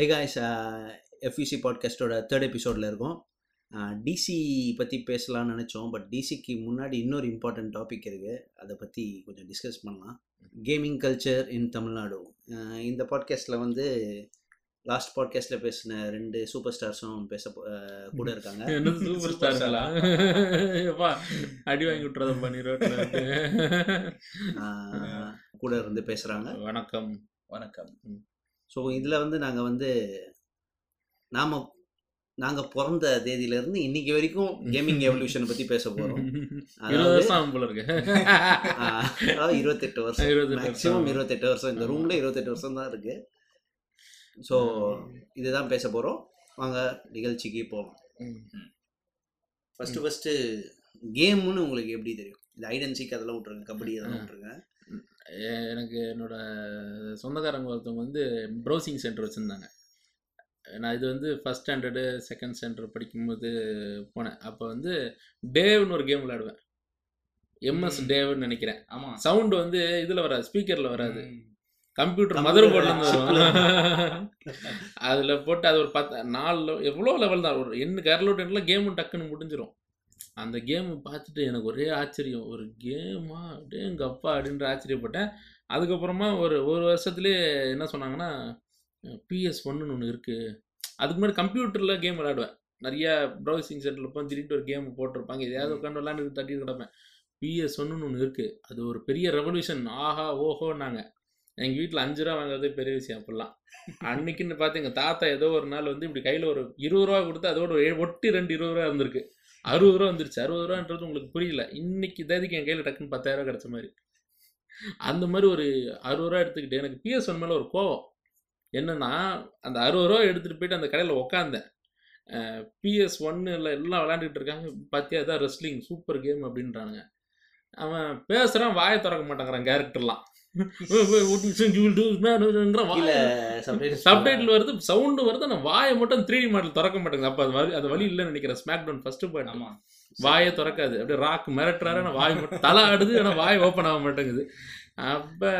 ஹே guys FUC பாட்காஸ்ட்டோட third எபிசோடில் இருக்கோம். டிசி பற்றி பேசலாம்னு நினச்சோம் பட் டிசிக்கு முன்னாடி இன்னொரு இம்பார்ட்டன்ட் டாபிக் இருக்குது அதை பற்றி கொஞ்சம் டிஸ்கஸ் பண்ணலாம். கேமிங் கல்ச்சர் இன் தமிழ்நாடு இந்த பாட்காஸ்ட்டில் வந்து லாஸ்ட் பாட்காஸ்ட்டில் பேசின ரெண்டு சூப்பர் ஸ்டார்ஸும் பேச அஹ் கூட இருக்காங்க. சூப்பர் அடி வாங்கி விட்டுறத பண்ணி ரோட்ல வந்து. அஹ் கூட இருந்து பேசுகிறாங்க வணக்கம். வணக்கம். ஸோ இதில் வந்து நாங்கள் வந்து நாம் நாங்கள் பிறந்த தேதியிலேருந்து இன்னைக்கு வரைக்கும் கேமிங் எவல்யூஷனை பற்றி பேச போகிறோம் அதாவது இருபத்தெட்டு வருஷம். 28 மேக்ஸிமம். இருபத்தெட்டு வருஷம். இந்த. ரூம்ல இருபத்தெட்டு வருஷம் தான் இருக்கு. ஸோ இதுதான் பேச போகிறோம் வாங்க நிகழ்ச்சிக்கு போகலாம். ஃபஸ்ட்டு ஃபஸ்ட்டு கேம்னு உங்களுக்கு எப்படி தெரியும்? இந்த ஐடென்சிக் அதெல்லாம் விட்ருங்க கபடி அதெல்லாம். விட்ருங்க எனக்கு என்னோட சொந்தக்காரங்க ஒருத்தவங்க வந்து ப்ரௌசிங் சென்டர் வச்சுருந்தாங்க. நான் இது வந்து ஃபஸ்ட் ஸ்டாண்டர்டு செகண்ட் ஸ்டாண்டர்ட் படிக்கும்போது போனேன். அப்போ வந்து டேவ்னு ஒரு கேம் விளையாடுவேன். எம்எஸ். டேவ்னு நினைக்கிறேன். ஆமா. சவுண்டு வந்து இதில் வராது ஸ்பீக்கரில் வராது. கம்ப்யூட்டர் Computer மதர் வரும். அதில் போட்டு அது ஒரு பத்து நாலு எவ்வளோ லெவல் தான். ஒரு எண்ணு கரலோட் எண்ணில் கேமும் டக்குன்னு முடிஞ்சிரும். அந்த கேம் பார்த்துட்டு எனக்கு ஒரே ஆச்சரியம். ஒரு கேமா அப்படியே எங்கள் அப்பா அப்படின்ற ஆச்சரியப்பட்டேன். அதுக்கப்புறமா ஒரு ஒரு வருஷத்துலேயே என்ன சொன்னாங்கன்னா பிஎஸ் ஒன்றுன்னு ஒன்று இருக்குது அதுக்கு முன்னாடி கம்ப்யூட்டரில் கேம் விளையாடுவேன். நிறைய ப்ரௌசிங் சென்டரில் போய் திடீர்னு ஒரு கேம் போட்டிருப்பாங்க. எதையாவது உட்காந்து விளாண்டு தட்டிட்டு கிடப்பேன். பிஎஸ் ஒன்றுன்னு ஒன்று இருக்குது அது ஒரு பெரிய ரெவல்யூஷன் ஆஹா ஓஹோன்னாங்க. எங்கள் வீட்டில் அஞ்சு ரூபா வாங்குறதே பெரிய விஷயம் அப்போல்லாம் அன்னைக்குன்னு பார்த்து எங்கள் தாத்தா ஏதோ ஒரு நாள் வந்து இப்படி கையில் ஒரு இருபது ரூபா கொடுத்து அதோட ஒட்டி ரெண்டு இருபது ரூபா இருந்திருக்கு. அறுபது ரூபா வந்துருச்சு. அறுபது ரூபான்றது உங்களுக்கு புரியல. இன்னைக்கு தேதிக்கு என் கையில் டக்குன்னு பத்தாயிரம் ரூபா கிடச்ச மாதிரி? அந்த மாதிரி ஒரு அறுபது ரூபா எடுத்துக்கிட்டு எனக்கு பிஎஸ் ஒன் மேலே ஒரு கோவம். என்னன்னா அந்த அறுபது ரூபா எடுத்துகிட்டு போயிட்டு அந்த கடையில் உக்காந்தேன். பிஎஸ் ஒன்னில் எல்லாம் விளையாண்டுட்டு இருக்காங்க. பார்த்தியா தான் ரெஸ்லிங் சூப்பர் கேம் அப்படின்றானுங்க. அவன் பேசுகிறான் வாயை திறக்க மாட்டேங்கிறான் கேரக்டர்லாம் சப்டைட்டில் வருது சவுண்டு வருது ஆனால் வாயை மட்டும் த்ரீ மாடல் திறக்க மாட்டேங்குது. அப்போ அது வழி அது வழி இல்லைன்னு நினைக்கிறேன். ஸ்மாக் டவுன் ஃபர்ஸ்ட் பார்ட் வாயை திறக்காது. அப்படியே ராக் மிரட்டுறாரு ஆனால் வாய் மட்டும் தலை ஆடுது ஆனால் வாய் ஓப்பன் ஆக மாட்டேங்குது. அப்போ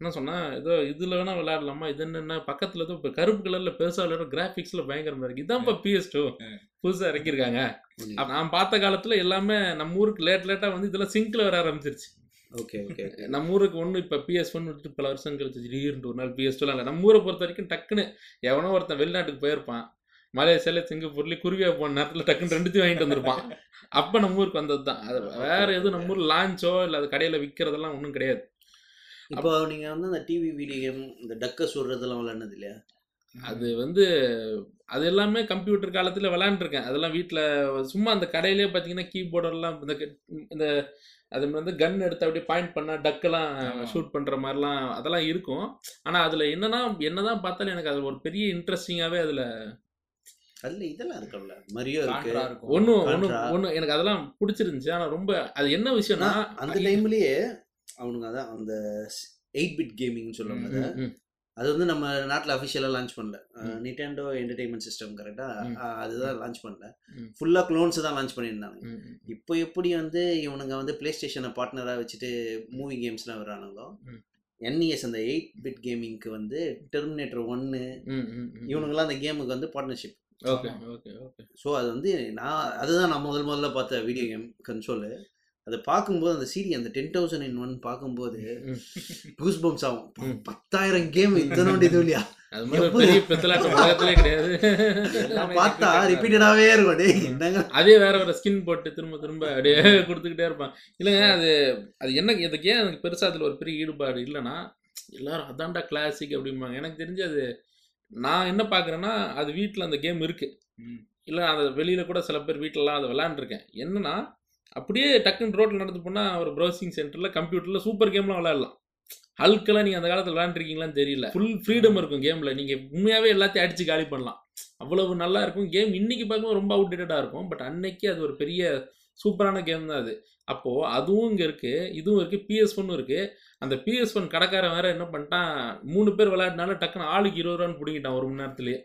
என்ன சொன்னா ஏதோ இதில் வேணால் விளையாடலாமா? இது என்னென்ன? பக்கத்தில் ஏதோ இப்போ கருப்பு கலரில் பெருசாக விளையாடும் கிராஃபிக்ஸில் பயங்கரமாக இருக்குது இதான்ப்பா பிஎஸ் டூ. புதுசாக இறக்கியிருக்காங்க. நான் பார்த்த காலத்தில் எல்லாமே நம்ம ஊருக்கு லேட் லேட்டாக வந்து இதெல்லாம் சிங்கில் வர ஆரம்பிச்சிருச்சு. ஓகே ஓகே நம்ம ஊருக்கு ஒன்று இப்போ பிஎஸ் ஒன் விட்டு பல வருஷம் கழிச்சு திடீர்னு ஒரு நாள் பிஎஸ் டூலாம் இல்லை. நம்ம ஊரை பொறுத்த வரைக்கும் டக்குன்னு எவனோ ஒருத்தன் வெளிநாட்டுக்கு போயிருப்பான். மலேசியால சிங்கப்பூர்லேயே குருவியா போன நேரத்தில் டக்குன்னு ரெண்டுத்தையும் வாங்கிட்டு வந்திருப்பான். அப்போ நம்ம ஊருக்கு வந்தது தான் அது வேற எதுவும் நம்ம ஊர் லான்ச்சோ இல்லை அது கடையில் விற்கிறதெல்லாம் ஒன்றும் கிடையாது. இப்போ நீங்க வந்து அந்த டிவி வீடியோ கேம் இந்த டக்கை சுடுறதெல்லாம் விளையாடுனது இல்லையா? அது வந்து அது எல்லாமே கம்ப்யூட்டர் காலத்தில் விளாண்டுருக்கேன் அதெல்லாம் வீட்டில் சும்மா அந்த கடையிலே பார்த்தீங்கன்னா கீபோர்டெல்லாம் இந்த இந்த அது வந்து கன் எடுத்து அப்படியே பாயிண்ட் பண்ணால் டக்கெல்லாம். ஷூட் பண்ணுற மாதிரிலாம் அதெல்லாம் இருக்கும். ஆனால் அதில் என்னன்னா என்னதான் பார்த்தாலும் எனக்கு அது ஒரு பெரிய இன்ட்ரெஸ்டிங்காகவே அதில் அதுல இதெல்லாம் இருக்கும்ல. மரியோ இருக்கு ஒன்று Contra. ஒன்று எனக்கு அதெல்லாம் பிடிச்சிருந்துச்சு. ஆனால் ரொம்ப அது என்ன விஷயம்னா அந்த டைம்லயே அவனுங்க அதான் அந்த எயிட் பிட் கேமிங்னு சொல்லுவாங்க அதை. வந்து நம்ம நாட்டில் அஃபிஷியலாக லான்ச் பண்ணல. நிட்டெண்டோ என்டர்டைன்மெண்ட் சிஸ்டம் கரெக்டாக. அதுதான் லான்ச் பண்ணல. ஃபுல்லாக க்ளோன்ஸ் தான் லான்ச் பண்ணியிருந்தாங்க இப்போ எப்படி வந்து இவனுங்க வந்து ப்ளே ஸ்டேஷனை பார்ட்னராக வச்சுட்டு மூவி கேம்ஸ்லாம் வர்றானுங்களோ. என்இஎஸ் அந்த எயிட் பிட் கேமிங்க்கு வந்து டெர்மினேட்டர் ஒன்று ம், ம், ம். இவனுங்களாம் அந்த கேமுக்கு வந்து partnership okay okay okay so அது வந்து நான் அதுதான் நான் முதல் முதல்ல பார்த்த வீடியோ கேம் கன்சோலு அதை பார்க்கும்போது அந்த சீரி அந்த டென் தௌசண்ட் இன் ஒன் பார்க்கும்போது. கூஸ் பம்ப்ஸ் ஆகும். பத்தாயிரம் கேம் இத்தனோண்டு இது இல்லையா? பார்த்தா ரிப்பீட்டடாகவே இருக்கும். அதே வேற வேற ஸ்கின் போட்டு திரும்ப திரும்ப அப்படியே கொடுத்துக்கிட்டே இருப்பான். இல்லைங்க அது அது என்ன இதுக்கு ஏன் எனக்கு பெருசாக அதில் ஒரு பெரிய ஈடுபாடு இல்லைன்னா எல்லாரும் அதான்டா கிளாசிக் அப்படிம்பாங்க. எனக்கு தெரிஞ்சு அது நான் என்ன பார்க்குறேன்னா அது வீட்டில் அந்த கேம் இருக்கு. இல்லை அது வெளியில் கூட சில பேர் வீட்டிலலாம் அதை விளாண்டுருக்கேன் என்னன்னா அப்படியே டக்குன்னு ரோட்டில் நடந்து போனால் ஒரு ப்ரௌசிங் சென்டரில் கம்ப்யூட்டரில் சூப்பர் கேம்லாம் விளையாடலாம். ஹல்க்கெல்லாம் நீங்கள் அந்த காலத்தில் விளையாண்டுருக்கீங்களான்னு தெரியல. ஃபுல் ஃப்ரீடம் இருக்கும் கேமில் நீங்கள் உண்மையாகவே எல்லாத்தையும் அடித்து காலி பண்ணலாம். அவ்வளவு நல்லா இருக்கும். கேம் இன்னைக்கு பார்க்கும்போது ரொம்ப அவுடேட்டடாக இருக்கும். பட் அன்னைக்கு அது ஒரு பெரிய சூப்பரான கேம் தான் அது. அப்போது அதுவும் இங்கே இருக்குது இதுவும் இருக்குது பிஎஸ் ஒன்னும் இருக்குது அந்த பிஎஸ் ஒன் கடைக்காரன் வேற என்ன பண்ணிட்டான்? மூணு பேர் விளையாடினால டக்குன்னு ஆளுக்கு இருபது ரூபான்னு பிடிங்கிட்டான் ஒரு மணி நேரத்துலேயே.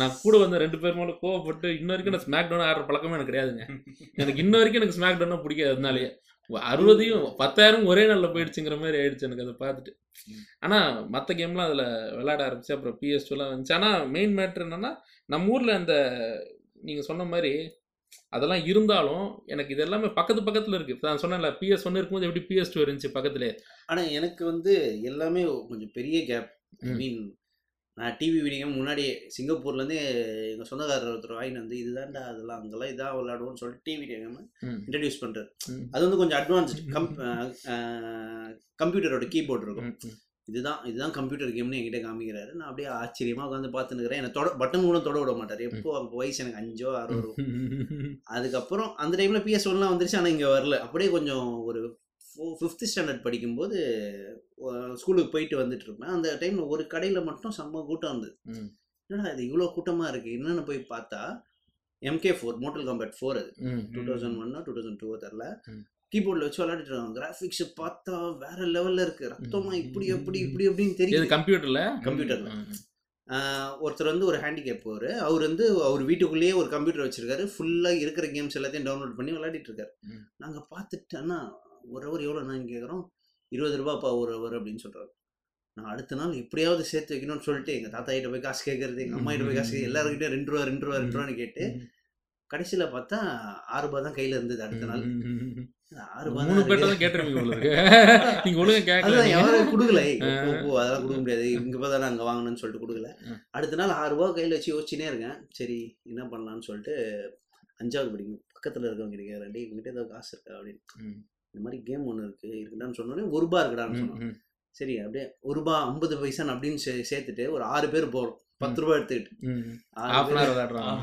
நான் கூட வந்த ரெண்டு பேர் மேலே கோவப்பட்டு இன்ன வரைக்கும் நான் ஸ்மாக் டவுன் ஆடுற பழக்கமே எனக்கு கிடையாதுங்க. எனக்கு இன்ன வரைக்கும் எனக்கு ஸ்மாக் டவுனாக பிடிக்காது அதனாலேயே. அறுபதையும் பத்தாயிரம் ஒரே நாளில் போயிடுச்சுங்கிற மாதிரி ஆயிடுச்சு எனக்கு அதை பார்த்துட்டு. ஆனால் மற்ற கேம்லாம் அதில் விளையாட ஆரம்பிச்சு அப்புறம் பிஎஸ் டூலாம் வந்துச்சு. ஆனால் மெயின் மேட்ரு என்னன்னா நம்ம ஊரில் அந்த நீங்கள் சொன்ன மாதிரி அதெல்லாம் இருந்தாலும் எனக்கு இது எல்லாமே பக்கத்து பக்கத்தில் இருக்குது நான் சொன்னேன்ல பிஎஸ் ஒன்று இருக்கும்போது எப்படி பிஎஸ் டூ இருந்துச்சு பக்கத்துலேயே? ஆனா எனக்கு வந்து எல்லாமே கொஞ்சம் பெரிய கேப் ஐ. மீன் நான் டிவி வீடியோ முன்னாடியே சிங்கப்பூர்லேருந்து எங்கள் சொந்தக்காரர் ஒருத்தர் வாங்கிட்டு வந்து இதுதான்டா அதெல்லாம் அங்கெல்லாம் இதான் விளையாடுவோம்னு சொல்லிட்டு டிவி வீடியோ ம். இன்ட்ரடியூஸ் பண்ணுறாரு ம். அது வந்து கொஞ்சம் அட்வான்ஸ்டு கம் கம்ப்யூட்டரோட கீபோர்டு இருக்கும். இதுதான் இதுதான் கம்ப்யூட்டர் கேம்னு என்கிட்ட காமிக்கிறாரு. நான் அப்படியே ஆச்சரியமாக உட்காந்து பார்த்துன்னு என்னை தொட பட்டன் கூட தொட விட மாட்டார். எப்போ அப்போ வயசு எனக்கு அஞ்சோ ஆறோ இருக்கும் அதுக்கப்புறம் அந்த டைமில் பிஎஸ் ஒன்லாம் வந்துருச்சு ஆனால் இங்கே வரல. அப்படியே கொஞ்சம் ஒரு ஃபிஃப்த் ஸ்டாண்டர்ட் படிக்கும்போது ஸ்கூலுக்கு போயிட்டு வந்துட்டு இருப்பேன் அந்த டைமில் ஒரு கடையில் மட்டும் செம்ம கூட்டம் இருந்தது. என்னடா இது இவ்வளோ கூட்டமாக இருக்குது என்னென்னு போய் பார்த்தா MK four Mortal Kombat four அது. டூ தௌசண்ட் ஒன்னா டூ தௌசண்ட் டூ தெரில. கீபோர்டில் வச்சு விளையாடிட்டு இருக்காங்க கிராஃபிக்ஸ் பார்த்தா வேற லெவலில் இருக்குது ரத்தமா ம். இப்படி எப்படி இப்படி எப்படின்னு இது தெரியுது கம்ப்யூட்டர்ல? கம்ப்யூட்டர்ல. ஒருத்தர் வந்து ஒரு ஹேண்டிகேப் அவர் அவர் வந்து அவர் வீட்டுக்குள்ளேயே ஒரு கம்ப்யூட்டர் வச்சிருக்காரு. ஃபுல்லாக இருக்கிற கேம்ஸ் எல்லாத்தையும் டவுன்லோட் பண்ணி விளையாடிட்டு இருக்காரு. நாங்கள் பார்த்துட்டு அண்ணா ஒரு ஹவர் எவ்வளோ நான் கேட்குறோம் இருபது ரூபாப்பா ஒரு ஹவர் அப்படின்னு சொல்கிறாரு நான் அடுத்த நாள் எப்படியாவது சேர்த்து வைக்கணும்னு சொல்லிட்டு எங்கள் தாத்தா கிட்ட போய் காசு கேட்கறது எங்கள் அம்மா கிட்ட போய் காசு கேட்க எல்லாருக்கிட்டையும் ரெண்டு ரூபா ரெண்டு ரூபா ரெண்டு ரூபான்னு கேட்டு கடைசியில் பார்த்தா ஆறு ரூபா தான் கையில் இருந்தது அடுத்த நாள். அடுத்த நாள் ஆறு ரூபா கையில் வச்சு யோசிச்சுனே இருக்கேன். சரி என்ன பண்ணலாம்னு சொல்லிட்டு அஞ்சாவது படிக்கும் பக்கத்தில் இருக்கவங்க கிட்ட கேட்குறேன் டேய் உங்ககிட்ட ஏதாவது காசு இருக்கா அப்படின்னு. இந்த மாதிரி கேம் ஒன்று இருக்கு இருக்குடான்னு சொன்னோடனே ஒரு ரூபா இருக்குடான்னு சொன்னோம் சரி அப்படியே ஒரு ரூபா ஐம்பது பைசா அப்படின்னு சே சேர்த்துட்டு ஒரு ஆறு பேர் போகிறோம் பத்து ரூபா எடுத்துக்கிட்டு. ஆறு பேர். hour விளையாடுறான்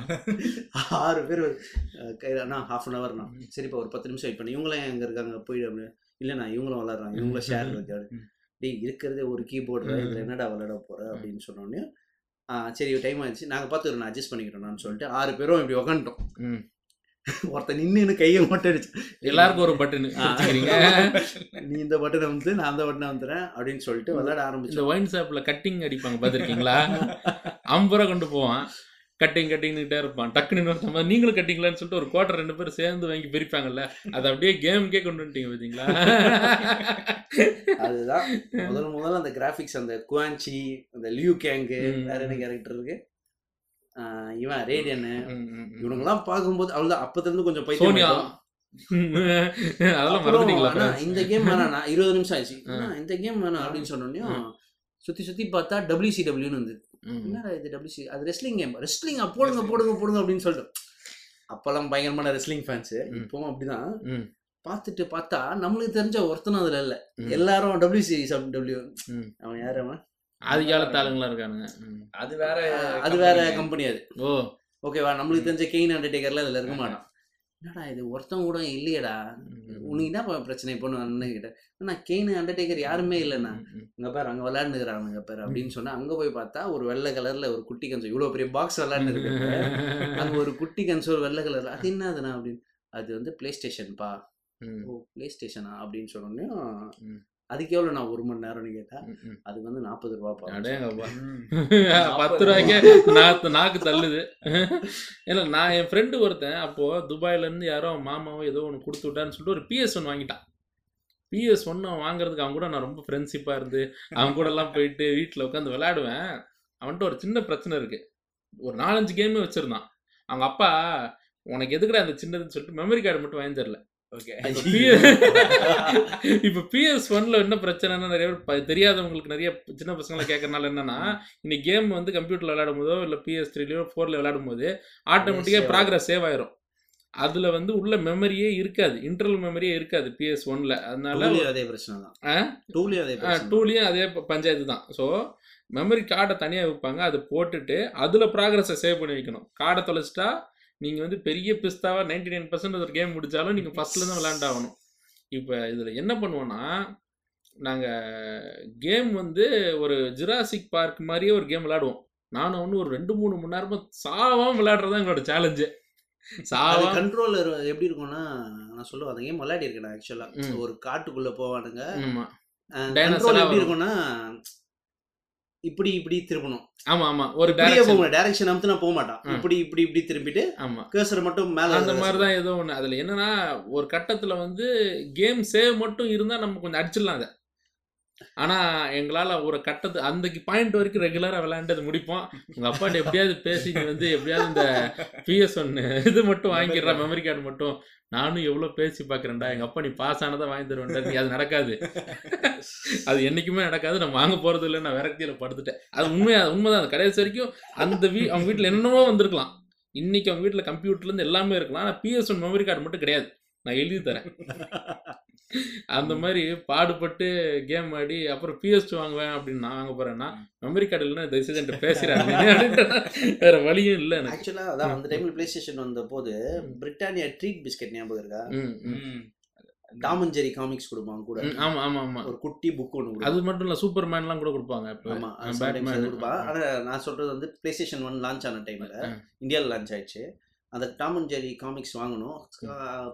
ஆறு பேர் அஹ், கையில அண்ணா ஹாஃப் அன் ஹவர்ண்ணா சரிப்பா ஒரு பத்து நிமிஷம் வெயிட் பண்ணி. இவங்களாம் எங்கே இருக்காங்க? போய் அப்படி இல்லைண்ணா இவங்களும் விளாட்றாங்க இவங்களும் ஷேர் இருக்கு அப்படி. ம். டேய் இருக்கிறதே ஒரு கீபோர்டு. இதில் என்னடா விளையாட போகிற அப்படின்னு சொன்னோடனே சரி டைம் ஆயிடுச்சு. நாங்கள் பார்த்து நான் அட்ஜஸ்ட் பண்ணிக்கிறோம்னு சொல்லிட்டு ஆறு பேரும் இப்படி உக்காந்துட்டோம். ம். ஒருத்தன் நின்று கையை மட்டும் அடிச்சு எல்லாருக்கும் ஒரு பட்டன் நீ இந்த பட்டனை வந்து நான் அந்த பட்டனை வந்துடுறேன் அப்படின்னு சொல்லிட்டு விளையாட இந்த ஆரம்பிச்சோம் ஒயின் ஷாப்ல கட்டிங் அடிப்பாங்க பார்த்துருக்கீங்களா? ஐம்பது ரூபா கொண்டு போவான். கட்டிங் கட்டிங்னுட்டே இருப்பான். டக்குன்னு நீங்களும் கட்டிங்களான்னு சொல்லிட்டு ஒரு குவார்டர் ரெண்டு பேரும் சேர்ந்து வாங்கி பிரிப்பாங்கல்ல. அதை அப்படியே கேமுக்கே கொண்டு வந்துட்டீங்க பார்த்தீங்களா? அதுதான். முதல்ல முதல்ல அந்த கிராஃபிக்ஸ் அந்த குவான்ச்சி அந்த லியூ கேங்கு. வேற என்ன கேரக்டர் இருக்கு? இவன் ரேடியனு ம், ம், ம். இவனுங்கெல்லாம் பார்க்கும்போது அவ்வளோதான் அப்பத்திலிருந்து கொஞ்சம் சோனியா ஆயிட்டோம். அதெல்லாம்? இந்த கேம் வேணாம் இருபது நிமிஷம் ஆயிடுச்சு இந்த கேம் வேணாம் அப்படின்னு சொன்னோடனே. சுத்தி சுத்தி பார்த்தா டபிள்யூசிடபிள்யூன்னு வந்து. என்னடா இது டபிள்யூசி அது ரெஸ்லிங் கேம் ரெஸ்லிங் போடுங்க போடுங்க போடுங்க அப்படின்னு சொல்லிட்டு அப்பெல்லாம் பயங்கரமான ரெஸ்லிங் ஃபேன்ஸ். இப்பவும் அப்படிதான். பார்த்துட்டு பார்த்தா நம்மளுக்கு தெரிஞ்ச ஒருத்தனும் அதுல இல்ல. எல்லாரும் டபிள்யூசி டபிள்யூ. அவன் யார் அவன் ஆதி காலத்து ஆளுங்களா இருக்கானுங்க. அது வேற அது வேற. கம்பெனி அது. ஓ. ஓகேவா நம்மளுக்கு தெரிஞ்ச கெயின் அண்டர்டேக்கர்ல அதுல இருக்க மாட்டான். என்னடா இது ஒருத்தன் கூட இல்லையடா. உனக்கு என்ன பிரச்சனை இப்போ அண்ணன் கிட்ட அண்ணா கெயின் அண்டர்டேக்கர் யாருமே இல்லைண்ணா. அங்க பேர் அங்க விளையாண்டுக்கிறானுங்க பேர் அப்படின்னு சொன்னா அங்க போய் பார்த்தா ஒரு வெள்ளை கலர்ல ஒரு குட்டி கன்சோல் இவ்வளவு பெரிய பாக்ஸ் விளையாண்டு இருக்கு அங்க ஒரு குட்டி கன்சோல் வெள்ளை கலர்ல அது என்னதுண்ணா அப்படின்னு. அது வந்து பிளே ஸ்டேஷன்ப்பா ஓ பிளே ஸ்டேஷனா அப்படின்னு சொன்னோடனே ம். அதுக்கு எவ்வளோ நான் ஒரு மணி நேரம்னு கேட்டா ம், ம். அதுக்கு வந்து நாற்பது ம். பத்து ரூபாய்க்கே நாக்கு நாக்கு தள்ளுது. இல்லை நான் என் ஃப்ரெண்டு ஒருத்தன் அப்போ துபாயில இருந்து யாரோ மாமாவோ ஏதோ ஒன்று கொடுத்து விட்டான்னு சொல்லிட்டு ஒரு பிஎஸ் ஒன் வாங்கிட்டான். பிஎஸ் ஒன் வாங்குறதுக்கு அவன் கூட நான் ரொம்ப ஃப்ரெண்ட்ஷிப்பாக இருந்து அவன் கூட எல்லாம் போயிட்டு வீட்டில் உட்காந்து விளையாடுவேன். அவன்கிட்ட ஒரு சின்ன பிரச்சனை இருக்கு. ஒரு நாலஞ்சு கேமே வச்சிருந்தான். அவங்க அப்பா உனக்கு எதுக்குடா அந்த சின்னதுன்னு சொல்லிட்டு மெமரி கார்டு மட்டும் வாங்கி தரல. Okay. இப்போ பிஎஸ் ஒன்ல என்ன பிரச்சனைனா நிறைய பேர் தெரியாதவங்களுக்கு நிறைய சின்ன பசங்களை கேட்கறனால என்னன்னா இன்னைக்கு கேம் வந்து கம்ப்யூட்டர்ல விளையாடும் போதோ இல்லை பிஎஸ் த்ரீலையோ ஃபோர்ல விளையாடும் போது ஆட்டோமேட்டிக்காக ப்ராக்ரஸ் சேவ் ஆயிரும். அதுல வந்து உள்ள மெமரியே இருக்காது. இன்டர்னல் மெமரியே இருக்காது பிஎஸ் ஒன்ல அதனால அதே பிரச்சனை தான்? டூலியும் அதே பஞ்சாயத்து தான். ஸோ மெமரி கார்டை தனியாக வைப்பாங்க. அதை போட்டுட்டு அதில் ப்ராக்ரஸை சேவ் பண்ணி வைக்கணும். கார்டை தொலைச்சிட்டா நீங்கள் வந்து பெரிய பிஸ்தாவாக நைன்டி நைன் பர்சன்ட் ஒரு கேம் முடிச்சாலும் நீங்கள் ஃபஸ்ட்டில் தான் விளையாண்டாகணும். இப்போ இதில் என்ன பண்ணுவோன்னா நாங்கள் கேம் வந்து ஒரு ஜிராசிக் பார்க் மாதிரியே ஒரு கேம் விளையாடுவோம். நானும் ஒன்று ஒரு ரெண்டு மூணு மணி நேரமாக சாவாம விளையாடுறது தான் எங்களோட சேலஞ்சு சாவா கண்ட்ரோலர் எப்படி இருக்கும்னா நான் சொல்லுவேன் அந்த கேம் விளையாடி இருக்கேன் ஆக்சுவலா ம். ஒரு காட்டுக்குள்ள போவானுங்க. ஆமாம் கண்ட்ரோல் எப்படி. இருக்கும்னா இப்படி இப்படி திருப்பணும் ஆமா ஆமா. ஒரு டைரக்ஷன் அமுத்து நான் போக மாட்டான். இப்படி இப்படி இப்படி திரும்பிட்டு ஆமா. கேசர் மட்டும் மேல அந்த மாதிரி தான் ஏதோ ஒன்று அதில் என்னன்னா ஒரு கட்டத்தில் வந்து கேம் சேவ் மட்டும் இருந்தால் நம்ம கொஞ்சம் அடிச்சிடலாம் அதை. ஆனால் எங்களால் ஒரு கட்டத்து அந்த பாயிண்ட் வரைக்கும் ரெகுலராக விளையாண்டது முடிப்போம். உங்கள் அப்பாட்ட எப்படியாவது பேசி வந்து எப்படியாவது இந்த பிஎஸ் ஒன்று இது மட்டும் வாங்கிடுறா மெமரி கார்டு மட்டும். நானும் எவ்வளோ பேசி பார்க்குறேன்டா எங்கள் அப்பா நீ பாஸ் ஆனதை வாங்கி தருவேன்டா நீ அது நடக்காது. அது என்றைக்குமே நடக்காது நான் வாங்க போகிறது இல்லை நான் விரக்தியில் படுத்துட்டேன். அது உண்மையா உண்மைதான். அது கடைசி வரைக்கும் அந்த வீ அவங்க வீட்டில் என்னென்னவோ வந்திருக்கலாம். இன்னைக்கு அவங்க வீட்டில் கம்ப்யூட்டர்லேருந்து எல்லாமே இருக்கலாம். ஆனால் பிஎஸ் ஒன் மெமரி கார்டு மட்டும் கிடையாது. நான் எழுதி தரேன். அந்த மாதிரி பாடுபட்டு கேம் ஆடி அப்புறம் பிஎஸ் வாங்குவேன் அப்படின்னு நான் வாங்க போறேன்னா மெமரி கார்டு இல்லைன்னா தயவு செய்து என்கிட்ட பேசுறாங்க வேற வழியும் இல்லை எனக்கு. ஆக்சுவலா அதான் அந்த டைம்ல பிளே ஸ்டேஷன் வந்த போது பிரிட்டானியா ட்ரீட் பிஸ்கட் ஞாபகம் இருக்கா? ம், ம், ம். டாம் அண்ட் ஜெரி காமிக்ஸ் கொடுப்பாங்க கூட. ஆமா ஆமா ஆமா. ஒரு குட்டி புக் ஒன்று அது மட்டும் இல்ல சூப்பர் மேன்லாம் கூட கொடுப்பாங்க ஆமா. கொடுப்பாங்க. ஆனா நான் சொல்றது வந்து பிளே ஸ்டேஷன் ஒன் லான்ச் ஆன டைம்ல. இந்தியாவில் லான்ச் ஆயிடுச்சு. அந்த டாம் அண்ட் ஜெரி காமிக்ஸ் வாங்கணும்.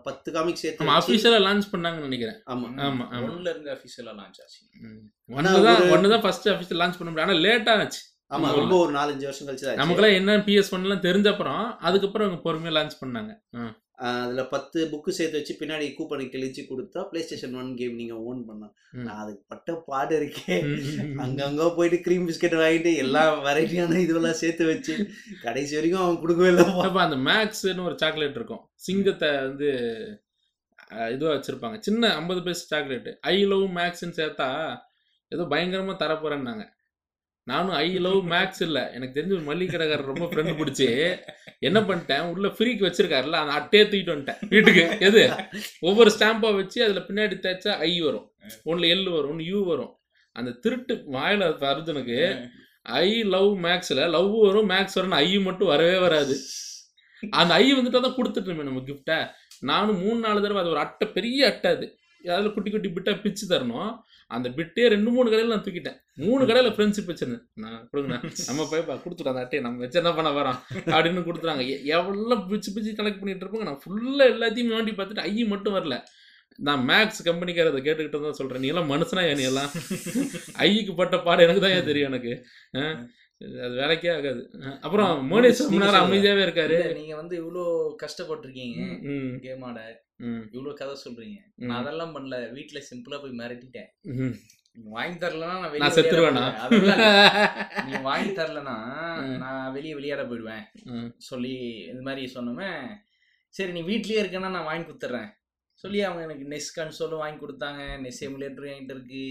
பத்து காமிக்ஸ் ஆமா சேர்த்து வச்சு- அஃபிஷியலா லான்ச் பண்ணாங்கன்னு நினைக்கிறேன். ஆமா. ஆமா, ஆமா. ஒன்னுல இருந்து அபிஷியலா லான்ச் ஆச்சு. ஒன்று தான் ஒன்று தான் ஃபர்ஸ்ட் அஃபிஷியல் லான்ச் பண்ண முடியும் ஆனால் லேட் ஆச்சு. ஆமா. ரொம்ப ஒரு நாலஞ்சு வருஷம் கழிச்சு. நமக்குலாம் என்ன பிஎஸ் ஒன்லாம் தெரிஞ்ச அப்புறம் அதுக்கப்புறம் அவங்க பொறுமையா லான்ச் பண்ணாங்க. அதுல பத்து புக்கு சேர்த்து வச்சு பின்னாடி கூப்பனை கிழிச்சு கொடுத்தா பிளே ஸ்டேஷன் ஒன் கேம் நீங்க ஓன் பண்ணலாம். நான் அதுக்கு பட்ட பாடு இருக்கே. அங்கங்க போயிட்டு க்ரீம் பிஸ்கட் வாங்கிட்டு எல்லா வெரைட்டியான இதெல்லாம் சேர்த்து வச்சு கடைசி வரைக்கும் அவன் கொடுக்கவே இல்லை. அப்ப அந்த மேக்ஸ்னு ஒரு சாக்லேட் இருக்கும். சிங்கத்தை வந்து அஹ், இதுவா வச்சிருப்பாங்க. சின்ன ஐம்பது பைசா சாக்லேட் ஐ லவ் மேக்ஸ்ன்னு சேர்த்தா ஏதோ பயங்கரமா தரப்போறேன்னாங்க. நானும் ஐ லவ் மேக்ஸ் இல்ல. எனக்கு தெரிஞ்ச ஒரு மல்லிகை ரொம்ப ஃப்ரெண்டு பிடிச்சி. என்ன பண்ணிட்டேன்? உள்ள ஃப்ரீக்கு வச்சிருக்காருல்ல அந்த அட்டையே தூக்கிட்டு வந்துட்டேன். வீட்டுக்கு. எது? ஒவ்வொரு ஸ்டாம்பா வச்சு அதுல பின்னாடி தேய்ச்சா ஐ வரும். ஒன்னு எல் வரும் ஒன்னு யூ வரும். அந்த திருட்டு வாயில அர்ஜுனுக்கு ஐ லவ் மேக்ஸ்ல லவ் வரும் மேக்ஸ் வரும்னு ஐ மட்டும் வரவே வராது. அந்த ஐ வந்துட்டு தான் கொடுத்துட்டு நம்ம கிஃப்டை நானும் மூணு நாலு தடவை அது ஒரு அட்டை பெரிய அட்டை அது. அதில் குட்டி குட்டி பிட்டாக பிச்சு தரணும். அந்த பிட்டே ரெண்டு மூணு கடையில் நான் தூக்கிட்டேன். மூணு கடையில் ஃப்ரெண்ட்ஷிப் வச்சிருந்தேன். நான் கொடுங்கண்ணா நம்ம போய் கொடுத்துட்டோம் அந்த அட்டையை நம்ம வச்சு என்ன பண்ண வரோம் அப்படின்னு கொடுத்துறாங்க எவ்வளோ பிச்சு பிச்சு கலெக்ட் பண்ணிட்டு இருப்போங்க? நான் ஃபுல்லாக எல்லாத்தையும் நோண்டி பார்த்துட்டு ஐ மட்டும் வரல. நான் மேக்ஸ் கம்பெனிக்காரதை கேட்டுக்கிட்டு தான் சொல்கிறேன் நீ எல்லாம் மனுஷனா நீ எல்லாம்? ஐக்கு பட்ட பாடம் எனக்கு தான் ஏன் தெரியும் எனக்கு? ஆ? அது வேலைக்கே ஆகாது. அப்புறம் மோனேஷ் ரொம்ப நேரம் அமைதியாவே இருக்காரு. நீங்க வந்து இவ்ளோ கஷ்டப்பட்டிருக்கீங்க கேம் ஆட. ம், இவ்ளோ கதை சொல்றீங்க. நான் அதெல்லாம் பண்ணல. வீட்ல சிம்பிளா போய் மிரட்டிட்டேன். வாங்கி தரலனா நான் வெளிய நான் செத்துருவேனா. நீங்க வாங்கி தரலனா ம். நான் வெளியே விளையாட போயிடுவேன். சொல்லி இந்த மாதிரி சொன்னோமே சரி நீ வீட்லயே இருக்கேன்னா நான் வாங்கி கொடுத்துட்றேன் சொல்லி அவங்க எனக்கு நெஸ் கன்சோலும் வாங்கி கொடுத்தாங்க. நெஸ் எமுலேட்டரும் என்கிட்ட இருக்கு.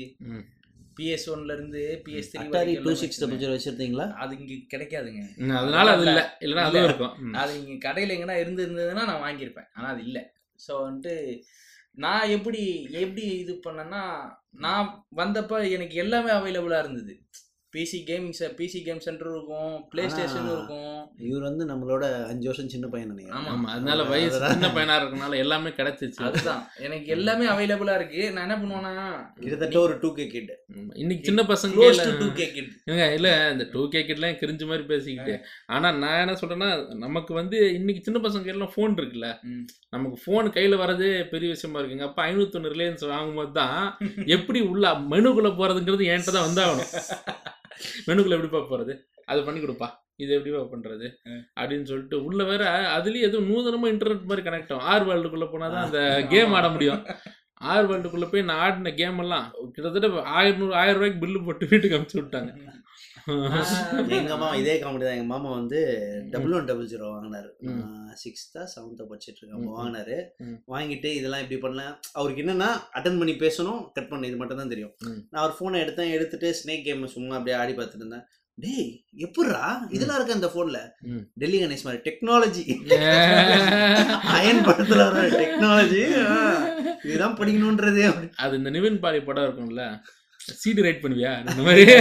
பிஎஸ் ஒன்ல இருந்து PS three Atari two six picture வச்சிருந்தீங்களா? அது இங்க கிடைக்காதுங்க. அதனால அது இல்ல. இல்லைன்னா அதுவும் இல்ல. இருக்கும். அது இங்க கடையில எங்கன்னா இருந்து இருந்ததுன்னா நான் வாங்கியிருப்பேன். ஆனா அது இல்லை. ஸோ வந்துட்டு நான் எப்படி எப்படி இது பண்ணேன்னா நான் வந்தப்ப எனக்கு எல்லாமே அவைலபிளா இருந்தது. PC gaming PC game centre இருக்கும் பிளே ஸ்டேஷன் ஆனா, இருக்கும். இவர் வந்து நம்மளோட அஞ்சு வருஷம் சின்ன பையன் நினைக்கிறேன் ஆமா. ஆமா. அதனால வயசு சின்ன பையனா இருக்கனால எல்லாமே கிடைச்சிச்சு அதுதான். எனக்கு எல்லாமே அவைலபிளா இருக்கு. நான் என்ன பண்ணுவேன்னா கிட்டத்தட்ட ஒரு டூ கே கிட் இன்னைக்கு சின்ன பசங்க டு கே கிட் இல்ல இந்த டூ கே கிட்லாம் கிரிஞ்சு மாதிரி பேசிக்கிட்டு. ஆனா நான் என்ன சொல்றேன்னா நமக்கு வந்து இன்னைக்கு சின்ன பசங்க எல்லாம் ஃபோன் இருக்குல்ல. நமக்கு ஃபோன் கையில வரதே பெரிய விஷயமா இருக்குங்க. அப்ப ஐநூத்தொன்னு ரிலையன்ஸ் வாங்கும்போது தான் எப்படி உள்ள மெனுக்குள்ள போறதுங்கிறது என்கிட்ட தான் வந்தாகணும். மெனுக்குள்ள எப்படிப்பா போறது? அது பண்ணி கொடுப்பா. இது எப்படிப்பா பண்றது? அப்படின்னு சொல்லிட்டு உள்ள வேற அதுலயும் எதுவும் நூதனமா இன்டர்நெட் மாதிரி கனெக்ட் ஆகும். ஆர் வேர்ல்டுக்குள்ள போனாதான் அந்த கேம் ஆட முடியும். ஆர் வேர்ல்டுக்குள்ள போய் நான் ஆடின கேம் எல்லாம் கிட்டத்தட்ட ஆயிரம் ஆயிரம் ரூபாய்க்கு பில்லு போட்டு வீட்டுக்கு அனுப்பிச்சு விட்டாங்க. எங்க மாமா இதே காமெடி தான். எங்க மாமா வந்து டபுள் ஒன் டபுள் ஜீரோ வாங்கினாரு. ம். சிக்ஸ்த்தா செவன்த்தா படிச்சிட்டு ம். வாங்கினாரு. வாங்கிட்டு இதெல்லாம் இப்படி பண்ணல. அவருக்கு என்னன்னா அட்டன் பண்ணி பேசணும் கட் பண்ண இது மட்டும் தான் தெரியும். நான் அவர் ஃபோனை எடுத்தேன் எடுத்துட்டு ஸ்னேக் கேம் சும்மா அப்படியே ஆடி பார்த்துட்டு இருந்தேன். டேய் எப்பட்றா இதெல்லாம் இருக்கு அந்த போன்ல. டெல்லி கணேஷ் மாதிரி டெக்னாலஜி அயன் படத்துல வர டெக்னாலஜி இதுதான் படிக்கணும்ன்றதே அது இந்த நிவின் பாலி படம் இருக்கும்ல. சிடி ரைட் பண்ணுவியா? இந்த மாதிரி.